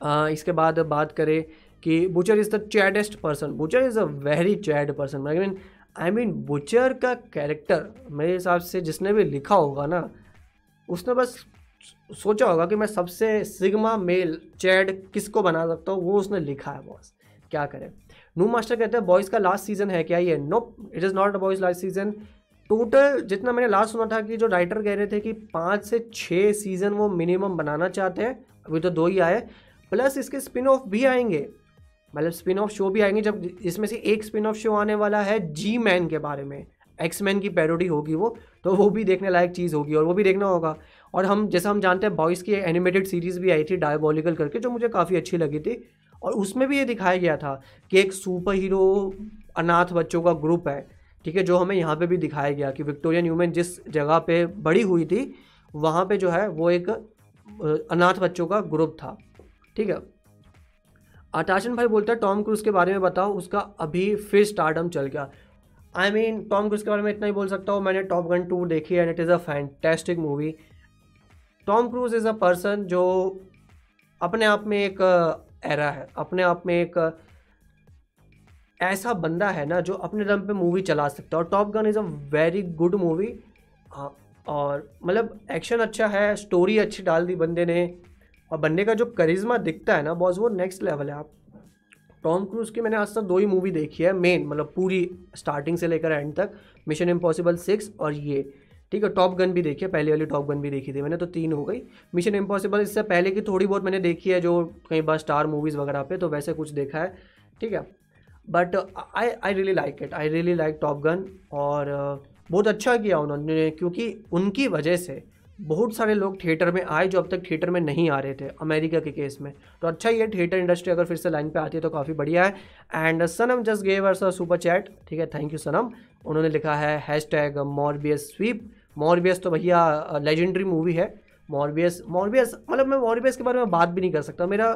Uh, इसके बाद बात करें कि Butcher is the chaddest person Butcher is a very chad person I mean I mean Butcher का कैरेक्टर मेरे हिसाब से जिसने भी लिखा होगा ना, उसने बस सोचा होगा कि मैं सबसे सिग्मा मेल चैड किसको बना सकता हूँ, वो उसने लिखा है बॉस क्या करें? नू मास्टर कहते हैं बॉयज़ का लास्ट सीज़न है क्या ये? No it is not a Boys last season total जितना मैंने लास्ट सुना था कि जो राइटर कह रहे थे कि पाँच से छः सीज़न वो मिनिमम बनाना चाहते हैं, अभी तो दो ही आए प्लस इसके स्पिन ऑफ़ भी आएँगे। मतलब स्पिन ऑफ़ शो भी आएँगे जब इसमें से एक स्पिन ऑफ़ शो आने वाला है जी मैन के बारे में। एक्स मैन की पैरोडी होगी वो तो वो भी देखने लायक चीज़ होगी और वो भी देखना होगा। और हम, जैसा हम जानते हैं बॉयज़ की एनिमेटेड सीरीज़ भी आई थी डायबॉलिकल करके, जो मुझे काफ़ी अच्छी लगी थी। और उसमें भी ये दिखाया गया था कि एक सुपर हीरो अनाथ बच्चों का ग्रुप है, ठीक है, जो हमें यहाँ पे भी दिखाया गया कि विक्टोरिया न्यूमैन जिस जगह पे बड़ी हुई थी, वहाँ पे जो है वो एक अनाथ बच्चों का ग्रुप था, ठीक है। आटाशन भाई बोलता है, टॉम क्रूज़ के बारे में बताओ, उसका अभी फिर स्टार्डम चल गया. आई मीन टॉम क्रूज़ के बारे में इतना ही बोल सकता हूँ, मैंने टॉप गन टू देखी and it is a fantastic movie Tom Cruise is a person जो अपने आप में एक एरा है, अपने आप में एक ऐसा बंदा है ना, जो अपने दम पे मूवी चला सकता है, और Top Gun is a very good movie और मतलब एक्शन अच्छा है स्टोरी अच्छी डाल दी बंदे ने और बंदे का जो करिश्मा दिखता है ना बॉस वो नेक्स्ट लेवल है। आप टॉम क्रूज़ की मैंने आज तक दो ही मूवी देखी है मेन मतलब पूरी स्टार्टिंग से लेकर एंड तक मिशन इम्पॉसिबल सिक्स और ये। ठीक है टॉप गन भी देखी है, पहले वाली टॉप गन भी देखी थी मैंने तो तीन हो गई। मिशन इम्पॉसिबल इससे पहले की थोड़ी बहुत मैंने देखी है, जो कई बार स्टार मूवीज़ वगैरह पे तो वैसे कुछ देखा है। ठीक है but I I really like it I really like Top Gun और, बहुत अच्छा किया उन्होंने, क्योंकि उनकी वजह से बहुत सारे लोग थिएटर में आए जो अब तक थिएटर में नहीं आ रहे थे, अमेरिका के केस में। तो अच्छा ये थिएटर इंडस्ट्री अगर फिर से लाइन पे आती है तो काफ़ी बढ़िया है। And Sanam just gave a super chat ठीक है? थैंक यू सनम उन्होंने लिखा है hashtag Morbius sweep Morbius तो भैया लेजेंडरी मूवी है। मॉरबियस मॉरबियस मतलब मैं मॉरबियस के बारे में बात भी नहीं कर सकता। मेरा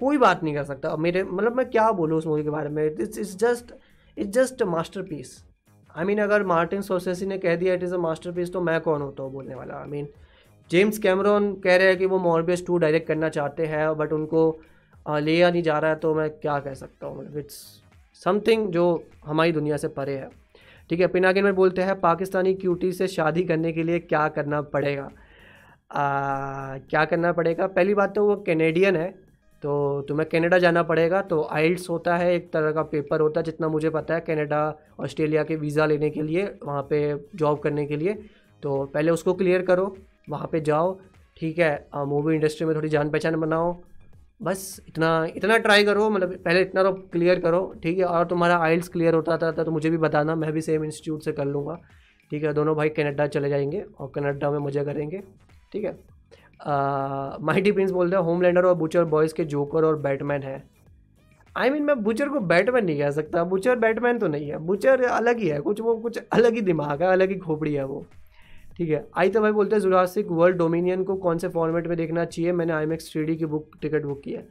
कोई बात नहीं कर सकता। मेरे मतलब मैं क्या बोलूँ उस मूवी के बारे में? It's it's just it's just masterpiece I mean अगर मार्टिन सोसेसी ने कह दिया इट इज़ अ मास्टर तो मैं कौन होता हूँ बोलने वाला? आई मीन जेम्स कैमरॉन कह रहे हैं कि वो मॉरबियस टू डायरेक्ट करना चाहते हैं बट उनको लिया नहीं जा रहा है तो मैं क्या कह सकता हूँ? मतलब इट्स समथिंग जो हमारी दुनिया से परे है। ठीक है पिनाकिन में बोलते हैं पाकिस्तानी क्यूटी से शादी करने के लिए क्या करना पड़ेगा? आ, क्या करना पड़ेगा? पहली बात तो वो कैनेडियन है। तो तुम्हें कनाडा जाना पड़ेगा तो आइल्स होता है, एक तरह का पेपर होता है, जितना मुझे पता है, कनाडा, ऑस्ट्रेलिया के वीज़ा लेने के लिए, वहाँ पे जॉब करने के लिए। तो पहले उसको क्लियर करो, वहाँ पे जाओ, ठीक है मूवी इंडस्ट्री में थोड़ी जान पहचान बनाओ, बस इतना इतना ट्राई करो मतलब पहले इतना तो क्लियर करो, ठीक है, और तुम्हारा आइल्स क्लियर होता था तो मुझे भी बताना, मैं भी सेम इंस्टीट्यूट से कर लूँगा, ठीक है, दोनों भाई कनाडा चले जाएँगे, और कनाडा में मज़ा करेंगे, ठीक है। माइटी प्रिंस बोलते हैं होमलैंडर और बुचर बॉयज़ के जोकर और बैटमैन है। आई I मीन mean, मैं बुचर को बैटमैन नहीं कह सकता बुचर बैटमैन तो नहीं है बुचर अलग ही है कुछ वो कुछ अलग ही दिमाग है अलग ही खोपड़ी है वो। ठीक है आई तो भाई बोलते हैं जुरासिक वर्ल्ड डोमिनियन को कौन से फॉर्मेट में देखना चाहिए? मैंने आई मैक्स थ्री की बुक टिकट बुक की है।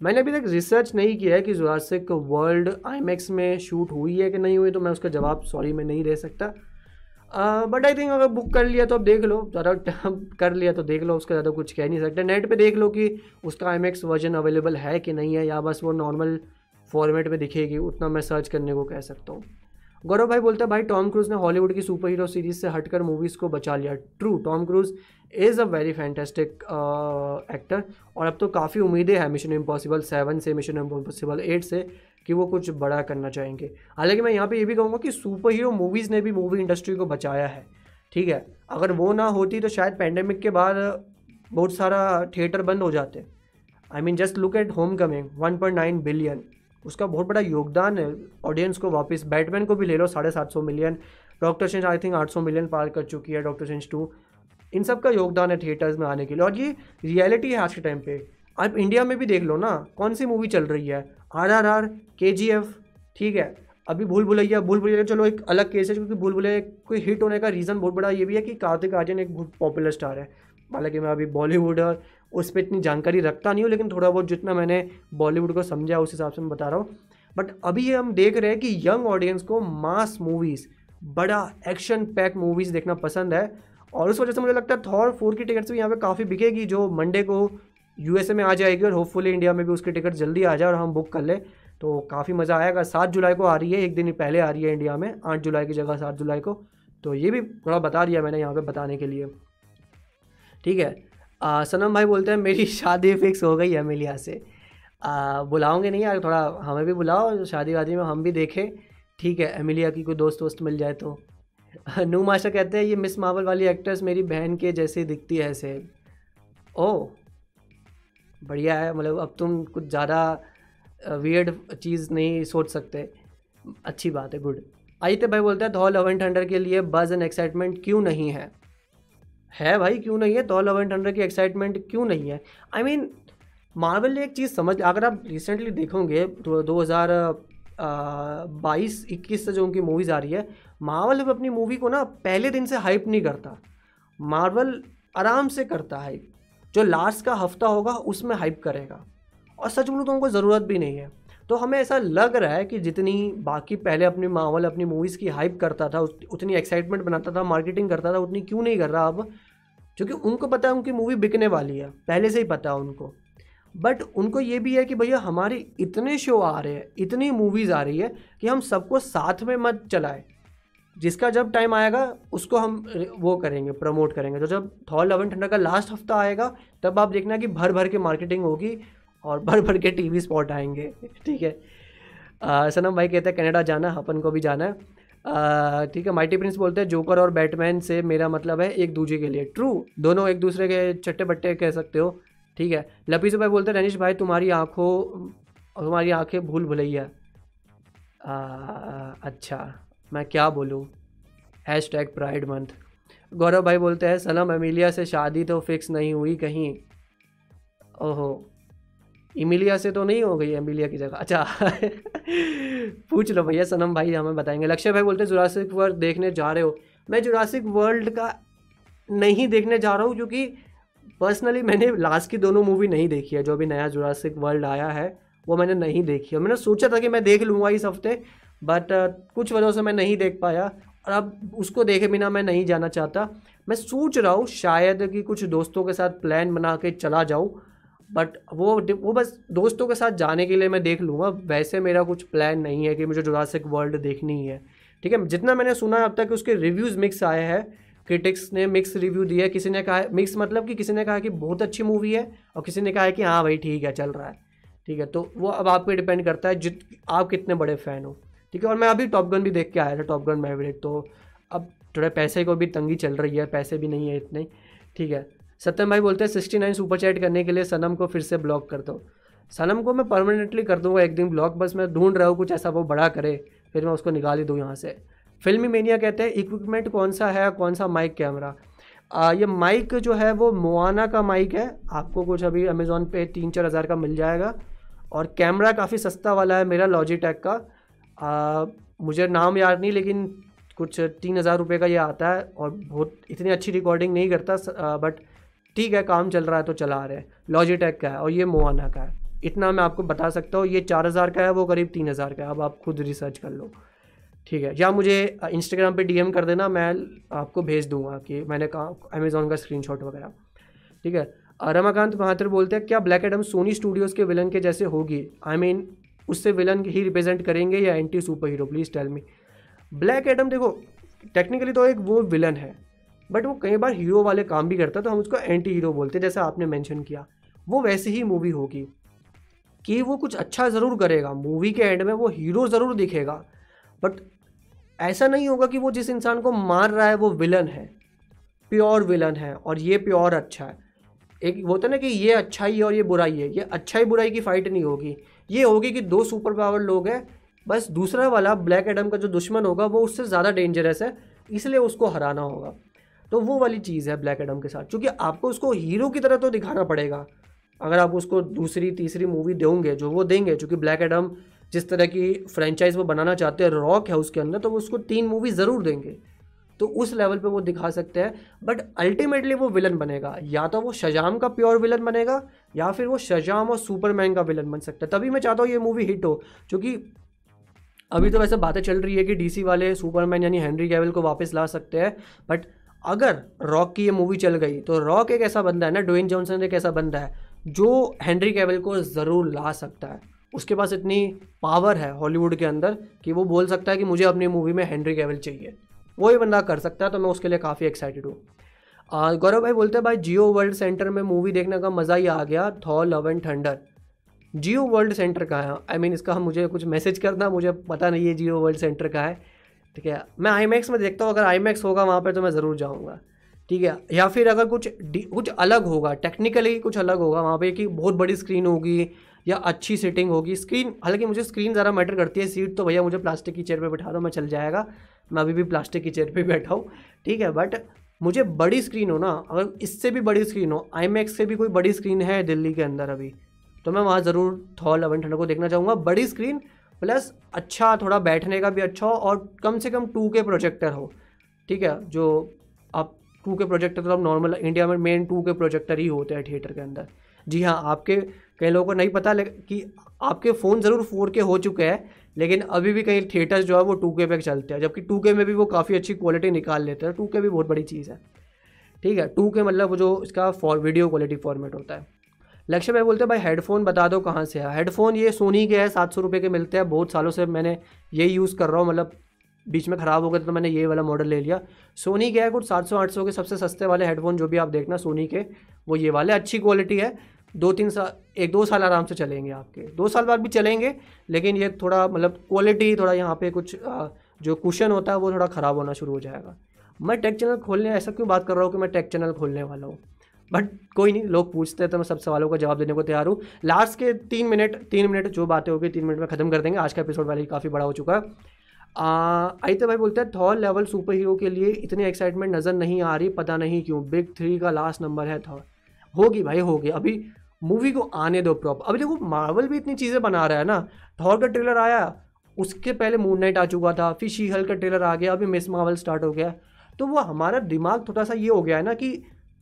मैंने अभी तक रिसर्च नहीं किया है कि जुरासिक वर्ल्ड आई में शूट हुई है कि नहीं हुई तो मैं उसका जवाब सॉरी मैं नहीं दे सकता। बट आई थिंक अगर बुक कर लिया तो अब देख लो, ज़्यादा कर लिया तो देख लो, उसका ज़्यादा कुछ कह नहीं सकते। नेट पे देख लो कि उसका आई वर्जन अवेलेबल है कि नहीं है, या बस वो नॉर्मल फॉर्मेट में दिखेगी, उतना मैं सर्च करने को कह सकता हूँ। गौरव भाई बोलते हैं, भाई टॉम क्रूज ने हॉलीवुड की सुपर हीरो सीरीज़ से हटकर मूवीज़ को बचा लिया। True Tom Cruise is a very fantastic actor और अब तो काफ़ी उम्मीदें हैं मिशन इम्पॉसिबल सेवन से मिशन इम्पॉसिबल एट से। कि वो कुछ बड़ा करना चाहेंगे। हालाँकि मैं यहाँ पे ये भी कहूँगा कि सुपर हीरो मूवीज़ ने भी मूवी इंडस्ट्री को बचाया है, ठीक है? अगर वो ना होती तो शायद पैंडेमिक के बाद बहुत सारा थिएटर बंद हो जाते। I mean just look at Homecoming one point nine billion उसका बहुत बड़ा योगदान है ऑडियंस को वापस। बैटमैन को भी ले लो, साढ़े सात सौ मिलियन डॉक्टर सेंस आई थिंक आठ सौ मिलियन पार कर चुकी है डॉक्टर सेंस टू इन सब का योगदान है थिएटर्स में आने के लिए। और ये रियलिटी है आज के टाइम पे। आप इंडिया में भी देख लो ना, कौन सी मूवी चल रही है? आर आर आर के जी एफ़ ठीक है? अभी भूल भुलैया भूल भुलैया, चलो एक अलग केस है, क्योंकि भूल भुलैया कोई हिट होने का रीज़न बहुत बड़ा ये भी है कि कार्तिक आर्यन एक बहुत पॉपुलर स्टार है। हालाँकि मैं अभी बॉलीवुड और उस पर इतनी जानकारी रखता नहीं हूँ, लेकिन थोड़ा बहुत जितना मैंने बॉलीवुड को समझा उस हिसाब से मैं बता रहा हूँ। बट अभी हम देख रहे हैं कि यंग ऑडियंस को मास मूवीज़ बड़ा एक्शन पैक मूवीज़ देखना पसंद है। और उस वजह से मुझे लगता है थॉर फोर की टिकट्स भी यहाँ पे काफ़ी बिकेगी, जो मंडे को यूएसए में आ जाएगी और होपफुली इंडिया में भी उसकी टिकट जल्दी आ जाए और हम बुक कर लें। तो काफ़ी मज़ा आएगा। सात जुलाई को आ रही है एक दिन पहले आ रही है इंडिया में आठ जुलाई की जगह सात जुलाई को। तो ये भी थोड़ा बता दिया मैंने यहाँ पे बताने के लिए। ठीक है। आ, सनम भाई बोलते हैं मेरी शादी फिक्स हो गई है एमिलिया से। बुलाओगे नहीं यार थोड़ा हमें भी बुलाओ शादी वादी में हम भी देखें। ठीक है एमिलिया की कोई दोस्त वोस्त मिल जाए तो। [LAUGHS] नू मास्टर कहते हैं ये मिस मार्वल वाली एक्ट्रेस मेरी बहन के जैसे दिखती है ऐसे। ओ बढ़िया है मतलब अब तुम कुछ ज़्यादा वियर्ड चीज़ नहीं सोच सकते। अच्छी बात है गुड आदित्य भाई बोलते हैं थॉर लव एंड थंडर के लिए बज एंड एक्साइटमेंट क्यों नहीं है? है भाई, क्यों नहीं है? थॉर लव एंड थंडर की एक्साइटमेंट क्यों नहीं है? आई मीन मार्वल ने एक चीज़ समझ, अगर आप रिसेंटली देखोगे तो दो हज़ार बाईस, इक्कीस से जो उनकी मूवीज़ आ रही है मार्वल अपनी मूवी को ना पहले दिन से हाइप नहीं करता। मार्वल आराम से करता है। जो लास्ट का हफ़्ता होगा, उसमें हाइप करेगा। और सच बोलूँ तो उनको ज़रूरत भी नहीं है। तो हमें ऐसा लग रहा है कि जितनी बाकी पहले अपनी माहौल अपनी मूवीज़ की हाइप करता था उतनी एक्साइटमेंट बनाता था मार्केटिंग करता था, उतनी क्यों नहीं कर रहा अब? क्योंकि उनको पता है उनकी मूवी बिकने वाली है, पहले से ही पता है उनको। बट उनको ये भी है कि भैया हमारे इतने शो आ रहे हैं, इतनी मूवीज़ आ रही है कि हम सबको साथ में मत चलाए। जिसका जब टाइम आएगा, उसको हम वो करेंगे प्रमोट करेंगे। तो जब थॉल लवन ठंडा का लास्ट हफ़्ता आएगा, तब आप देखना कि भर भर के मार्केटिंग होगी और [LAUGHS] भर भर के टीवी स्पॉट आएँगे। [LAUGHS] ठीक है। सनम भाई कहते हैं, कनाडा जाना अपन को भी जाना है। ठीक है माइटी प्रिंस बोलते हैं जोकर और बैटमैन से मेरा मतलब है एक दूजे के लिए। ट्रू दोनों एक दूसरे के चट्टे बट्टे कह सकते हो। ठीक है। लपीसू भाई बोलते हैं, रनीश भाई, तुम्हारी आँखों, तुम्हारी आँखें भूल भुलैया अच्छा। मैं क्या बोलूँ? Hashtag pride month Gaurav भाई बोलते हैं, सनम अमीलिया से शादी तो फिक्स नहीं हुई कहीं। ओहो। इमिलिया से तो नहीं हो गई एमिलिया की जगह। अच्छा। [LAUGHS] पूछ लो भैया, सनम भाई हमें बताएँगे। लक्ष्य भाई बोलते हैं जुरासिक वर्ल्ड देखने जा रहे हो। मैं जुरासिक वर्ल्ड का नहीं देखने जा रहा हूँ, क्योंकि पर्सनली मैंने लास्ट की दोनों मूवी नहीं देखी है। जो अभी नया जुरासिक वर्ल्ड आया है, वो मैंने नहीं देखी है। मैंने सोचा था कि मैं देख लूँगा इस हफ़्ते बट uh, कुछ वजह से मैं नहीं देख पाया और अब उसको देखे बिना मैं नहीं जाना चाहता। मैं सोच रहा हूँ शायद कि कुछ दोस्तों के साथ प्लान बना के चला जाऊँ बट वो वो बस दोस्तों के साथ जाने के लिए मैं देख लूँगा। वैसे मेरा कुछ प्लान नहीं है कि मुझे जुरासिक वर्ल्ड देखनी है ठीक है? जितना मैंने सुना है अब तक उसके रिव्यूज़ मिक्स आए हैं। क्रिटिक्स ने मिक्स रिव्यू दिया किसी ने कहा मिक्स मतलब कि किसी ने कहा कि बहुत अच्छी मूवी है और किसी ने कहा है कि हाँ भाई ठीक है चल रहा है। ठीक है? तो वो अब आप पे डिपेंड करता है जित आप कितने बड़े फ़ैन हो। ठीक है और मैं अभी टॉप गन भी देख के आया था टॉप गन मैवरेट तो अब थोड़ा पैसे को भी तंगी चल रही है पैसे भी नहीं है इतने। ठीक है सत्यम भाई बोलते हैं सिक्सटी नाइन सुपर चैट करने के लिए सनम को फिर से ब्लॉक कर दो। सनम को मैं परमानेंटली कर दूँगा एक दिन ब्लॉक बस मैं ढूंढ रहा हूँ कुछ ऐसा वो बड़ा करे फिर मैं उसको निकाल ही दूँ यहाँ से। फिल्मी मेनिया कहते हैं इक्विपमेंट कौन सा है कौन सा माइक कैमरा आ, ये माइक जो है वो मोआना का माइक है आपको कुछ अभी अमेज़ोन पे तीन चार हज़ार का मिल जाएगा। और कैमरा काफ़ी सस्ता वाला है मेरा लॉजिटेक का। आ, मुझे नाम याद नहीं लेकिन कुछ तीन हज़ार रुपये का ये आता है और बहुत इतनी अच्छी रिकॉर्डिंग नहीं करता बट ठीक है काम चल रहा है तो चला रहे हैं। लॉजिटेक का है और ये मोआना का है। इतना मैं आपको बता सकता हूँ ये चार हज़ार का है वो करीब तीन हज़ार का है। अब आप खुद रिसर्च कर लो। ठीक है या मुझे इंस्टाग्राम पे डीएम कर देना मैं आपको भेज दूँगा कि मैंने कहा अमेज़ोन का स्क्रीनशॉट वगैरह। ठीक है रमाकांत महात्र बोलते हैं क्या ब्लैक एडम सोनी स्टूडियोज़ के विलन के जैसे होगी? आई I मीन mean, उससे विलन ही रिप्रेजेंट करेंगे या anti super hero please tell me Black Adam देखो टेक्निकली तो एक वो विलन है बट वो कई बार हीरो वाले काम भी करता है तो हम उसको एंटी हीरो बोलते हैं, जैसे आपने मेंशन किया। वो वैसे ही मूवी होगी कि वो कुछ अच्छा ज़रूर करेगा। मूवी के एंड में वो हीरो ज़रूर दिखेगा बट ऐसा नहीं होगा कि वो जिस इंसान को मार रहा है, वो विलन है। प्योर विलन है, और ये प्योर अच्छा है। एक होता है ना कि ये अच्छाई है और ये बुराई है। ये अच्छाई बुराई की फाइट नहीं होगी। ये होगी कि दो सुपर पावर लोग हैं, बस दूसरा वाला, ब्लैक एडम का जो दुश्मन होगा, वो उससे ज़्यादा डेंजरस है, इसलिए उसको हराना होगा। तो वो वाली चीज़ है ब्लैक एडम के साथ, क्योंकि आपको उसको हीरो की तरह तो दिखाना पड़ेगा। अगर आप उसको दूसरी, तीसरी मूवी देंगे, जो वो देंगे चूँकि ब्लैक एडम जिस तरह की फ्रेंचाइज वो बनाना चाहते हैं रॉक है उसके अंदर तो वो उसको तीन मूवी ज़रूर देंगे। तो उस लेवल पे वो दिखा सकते हैं बट अल्टीमेटली वो विलन बनेगा। या तो वो शजाम का प्योर विलन बनेगा या फिर वो शजाम और सुपरमैन का विलन बन सकता है। तभी मैं चाहता हूँ ये मूवी हिट हो, क्योंकि अभी तो वैसे बातें चल रही है कि डीसी वाले सुपरमैन यानी हेनरी कैवल को वापस ला सकते हैं बट अगर रॉक की ये मूवी चल गई तो रॉक एक ऐसा बंदा है ना डोइन जॉनसन एक ऐसा बंदा है, जो हेनरी कैवल को ज़रूर ला सकता है। उसके पास इतनी पावर है हॉलीवुड के अंदर कि वो बोल सकता है कि मुझे अपनी मूवी में हेनरी कैवल चाहिए। वो ही बंदा कर सकता है तो मैं उसके लिए काफ़ी एक्साइटेड हूँ। गौरव भाई बोलते हैं भाई जियो वर्ल्ड सेंटर में मूवी देखने का मज़ा ही आ गया Thor Love and Thunder. Jio World Centre का है? आई I मीन mean, इसका मुझे कुछ मैसेज करना मुझे पता नहीं है जियो वर्ल्ड सेंटर का है। ठीक है मैं आई में देखता हूँ अगर आई होगा वहाँ पर तो मैं ज़रूर जाऊँगा। ठीक है या फिर अगर कुछ कुछ अलग होगा टेक्निकली कुछ अलग होगा वहाँ पे कि बहुत बड़ी स्क्रीन होगी या अच्छी सीटिंग होगी। स्क्रीन हालाँकि मुझे स्क्रीन ज़्यादा मैटर करती है सीट तो भैया मुझे प्लास्टिक की चेयर पे बैठा दो मैं चल जाएगा। मैं अभी भी प्लास्टिक की चेयर पे बैठा हूँ। ठीक है बट मुझे बड़ी स्क्रीन हो ना, अगर इससे भी बड़ी स्क्रीन हो आई से भी कोई बड़ी स्क्रीन है दिल्ली के अंदर अभी तो मैं वहाँ ज़रूर थॉल अवन ठंडर को देखना चाहूँगा। बड़ी स्क्रीन प्लस अच्छा थोड़ा बैठने का भी अच्छा हो, और कम से कम टू के प्रोजेक्टर हो, ठीक है? जो आप टू के प्रोजेक्टर तो अब नॉर्मल इंडिया में मेन टू के प्रोजेक्टर ही होते हैं थिएटर के अंदर। जी हाँ आपके कई लोगों को नहीं पता कि आपके फ़ोन ज़रूर फोर के हो चुके हैं लेकिन अभी भी कहीं थिएटर्स जो है, वो टू के पे चलते हैं, जबकि टू के में भी वो काफ़ी अच्छी क्वालिटी निकाल लेते हैं। टू के भी बहुत बड़ी चीज़ है। ठीक है टू के मतलब वो जो इसका फॉर वीडियो क्वालिटी फॉर्मेट होता है। लक्ष्य भाई बोलते हैं, भाई हेडफोन बता दो कहाँ से है। हेडफोन ये सोनी के है, सात सौ रुपये के मिलते हैं। बहुत सालों से मैंने ये यूज़ कर रहा हूँ मतलब बीच में ख़राब हो गया तो मैंने ये वाला मॉडल ले लिया। सोनी के है कुछ सात सौ, आठ सौ के सबसे सस्ते वाले हेडफोन जो भी आप देखना सोनी के, वो ये वाले अच्छी क्वालिटी है। दो तीन साल एक दो साल आराम से चलेंगे आपके। दो साल बाद भी चलेंगे, लेकिन ये थोड़ा मतलब क्वालिटी थोड़ा यहाँ पे कुछ जो कुशन होता है वो थोड़ा ख़राब होना शुरू हो जाएगा। मैं टेक चैनल खोलने, ऐसा क्यों बात कर रहा हूँ कि मैं टेक चैनल खोलने वाला हूँ? बट कोई नहीं, लोग पूछते हैं तो मैं सब सवालों का जवाब देने को तैयार हूँ। लास्ट के तीन मिनट तीन मिनट जो बातें होगी, तीन मिनट में ख़त्म कर देंगे। आज का एपिसोड वाले काफ़ी बड़ा हो चुका। है आइते भाई बोलते हैं थॉर लेवल सुपर हीरो के लिए इतनी एक्साइटमेंट नज़र नहीं आ रही, पता नहीं क्यों। बिग थ्री का लास्ट नंबर है थॉर होगी भाई, होगी। अभी मूवी को आने दो प्रॉपर अभी देखो मार्वल भी इतनी चीज़ें बना रहा है ना। थॉर का ट्रेलर आया, उसके पहले मून नाइट आ चुका था, फिर शी हल का ट्रेलर आ गया, अभी मिस मार्वल स्टार्ट हो गया। तो वो हमारा दिमाग थोड़ा सा ये हो गया है ना कि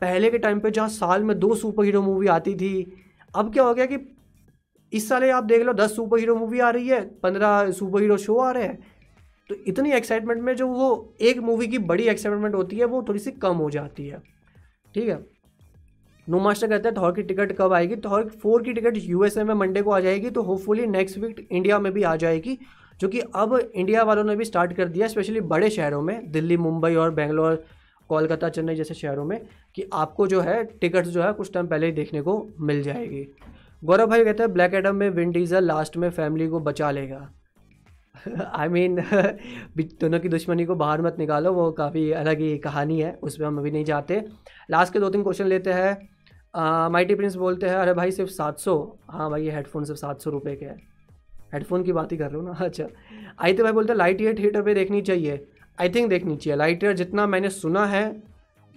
पहले के टाइम पे जहाँ साल में दो सुपर हीरो मूवी आती थी, अब क्या हो गया कि इस साल आप देख लो, दस सुपर हीरो मूवी आ रही है, पंद्रह सुपर हीरो शो आ रहे हैं। तो इतनी एक्साइटमेंट में जो वो एक मूवी की बड़ी एक्साइटमेंट होती है, वो थोड़ी सी कम हो जाती है। ठीक है? नो मास्टर कहते हैं थॉर की टिकट कब आएगी? थॉर फोर की टिकट यूएसए में मंडे को आ जाएगी तो होपफुली नेक्स्ट वीक इंडिया में भी आ जाएगी, जो कि अब इंडिया वालों ने भी स्टार्ट कर दिया स्पेशली बड़े शहरों में, दिल्ली, मुंबई और बेंगलोर, कोलकाता, चेन्नई जैसे शहरों में, कि आपको जो है टिकट्स जो है कुछ टाइम पहले ही देखने को मिल जाएगी। गौरव भाई कहते हैं ब्लैक एडम में विन डीजल लास्ट में फैमिली को बचा लेगा। आई मीन [LAUGHS] दोनों की दुश्मनी को बाहर मत निकालो, वो काफ़ी अलग ही कहानी है, उस पर हम अभी नहीं जाते। लास्ट के दो तीन क्वेश्चन लेते हैं। माइटी प्रिंस बोलते हैं, अरे भाई, सिर्फ़ सात सौ। हाँ भाई, ये हेडफोन सिर्फ़ सात सौ रुपये के है। हेडफोन की बात ही कर रहे हो ना [LAUGHS] अच्छा। आई तो भाई बोलते हैं लाइट ईयर थिएटर पर देखनी चाहिए। आई थिंक देखनी चाहिए। लाइट ईयर जितना मैंने सुना है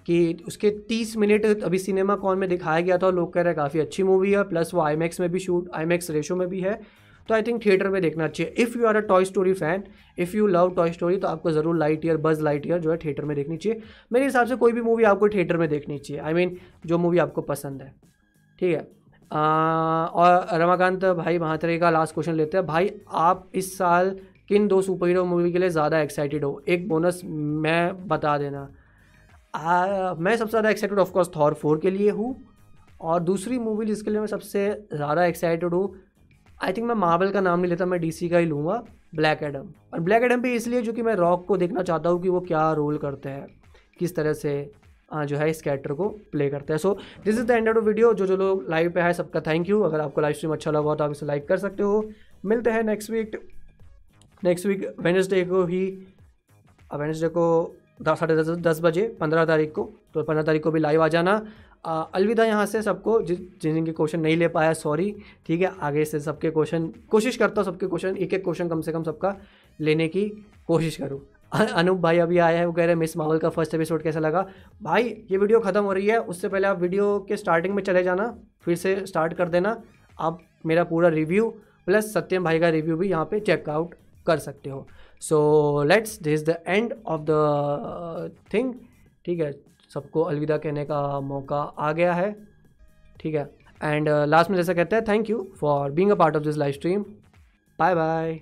कि उसके तीस मिनट अभी सिनेमा कॉन में दिखाया गया था और लोग कह रहे हैं, काफ़ी अच्छी मूवी है। प्लस वो आई में भी शूट आई रेशो में भी है। तो आई थिंक थिएटर में देखना चाहिए। If you are a Toy Story fan if you love Toy Story तो आपको ज़रूर Lightyear Buzz Lightyear जो है थिएटर में देखनी चाहिए। मेरे हिसाब से कोई भी मूवी आपको थिएटर में देखनी चाहिए। आई I मीन mean, जो मूवी आपको पसंद है। ठीक है? आ, और रमाकांत भाई महात्रे का लास्ट क्वेश्चन लेते हैं। भाई आप इस साल किन दो सुपर हीरो मूवी के लिए ज़्यादा एक्साइटेड हो? एक बोनस मैं बता देना। आ, मैं सबसे ज़्यादा एक्साइटेड ऑफकोर्स थॉर फोर के लिए हूँ। और दूसरी मूवी जिसके लिए मैं सबसे ज़्यादा एक्साइटेड हूँ आई थिंक मैं मार्बल का नाम नहीं लेता, मैं डीसी का ही लूँगा ब्लैक एडम और ब्लैक एडम भी इसलिए जो कि मैं रॉक को देखना चाहता हूँ कि वो क्या रोल करते हैं, किस तरह से जो है इस कैरेक्टर को प्ले करते हैं. So this is the end of video जो जो लोग लाइव पे है, सबका थैंक यू अगर आपको लाइव स्ट्रीम अच्छा लगा हो तो आप इसे लाइक कर सकते हो. मिलते हैं next week next week Wednesday को ही वेनसडे को साढ़े दस दस बजे, पंद्रह तारीख को. तो पंद्रह तारीख को भी लाइव आ जाना. अलविदा यहाँ से सबको जिन, जिनके क्वेश्चन नहीं ले पाया सॉरी ठीक है? आगे से सबके क्वेश्चन कोशिश करता हूँ सबके क्वेश्चन एक एक क्वेश्चन कम से कम सबका लेने की कोशिश करूँ। अनूप भाई अभी आया है, वो कह रहे हैं, मिस मावल का फ़र्स्ट एपिसोड कैसा लगा? भाई, ये वीडियो ख़त्म हो रही है, उससे पहले आप वीडियो के स्टार्टिंग में चले जाना, फिर से स्टार्ट कर देना। आप मेरा पूरा रिव्यू प्लस सत्यम भाई का रिव्यू भी यहाँ पे चेकआउट कर सकते हो। So let's this the end of the thing ठीक है? सबको अलविदा कहने का मौका आ गया है। ठीक है। एंड लास्ट में जैसा कहते हैं thank you for being a part of this live stream bye bye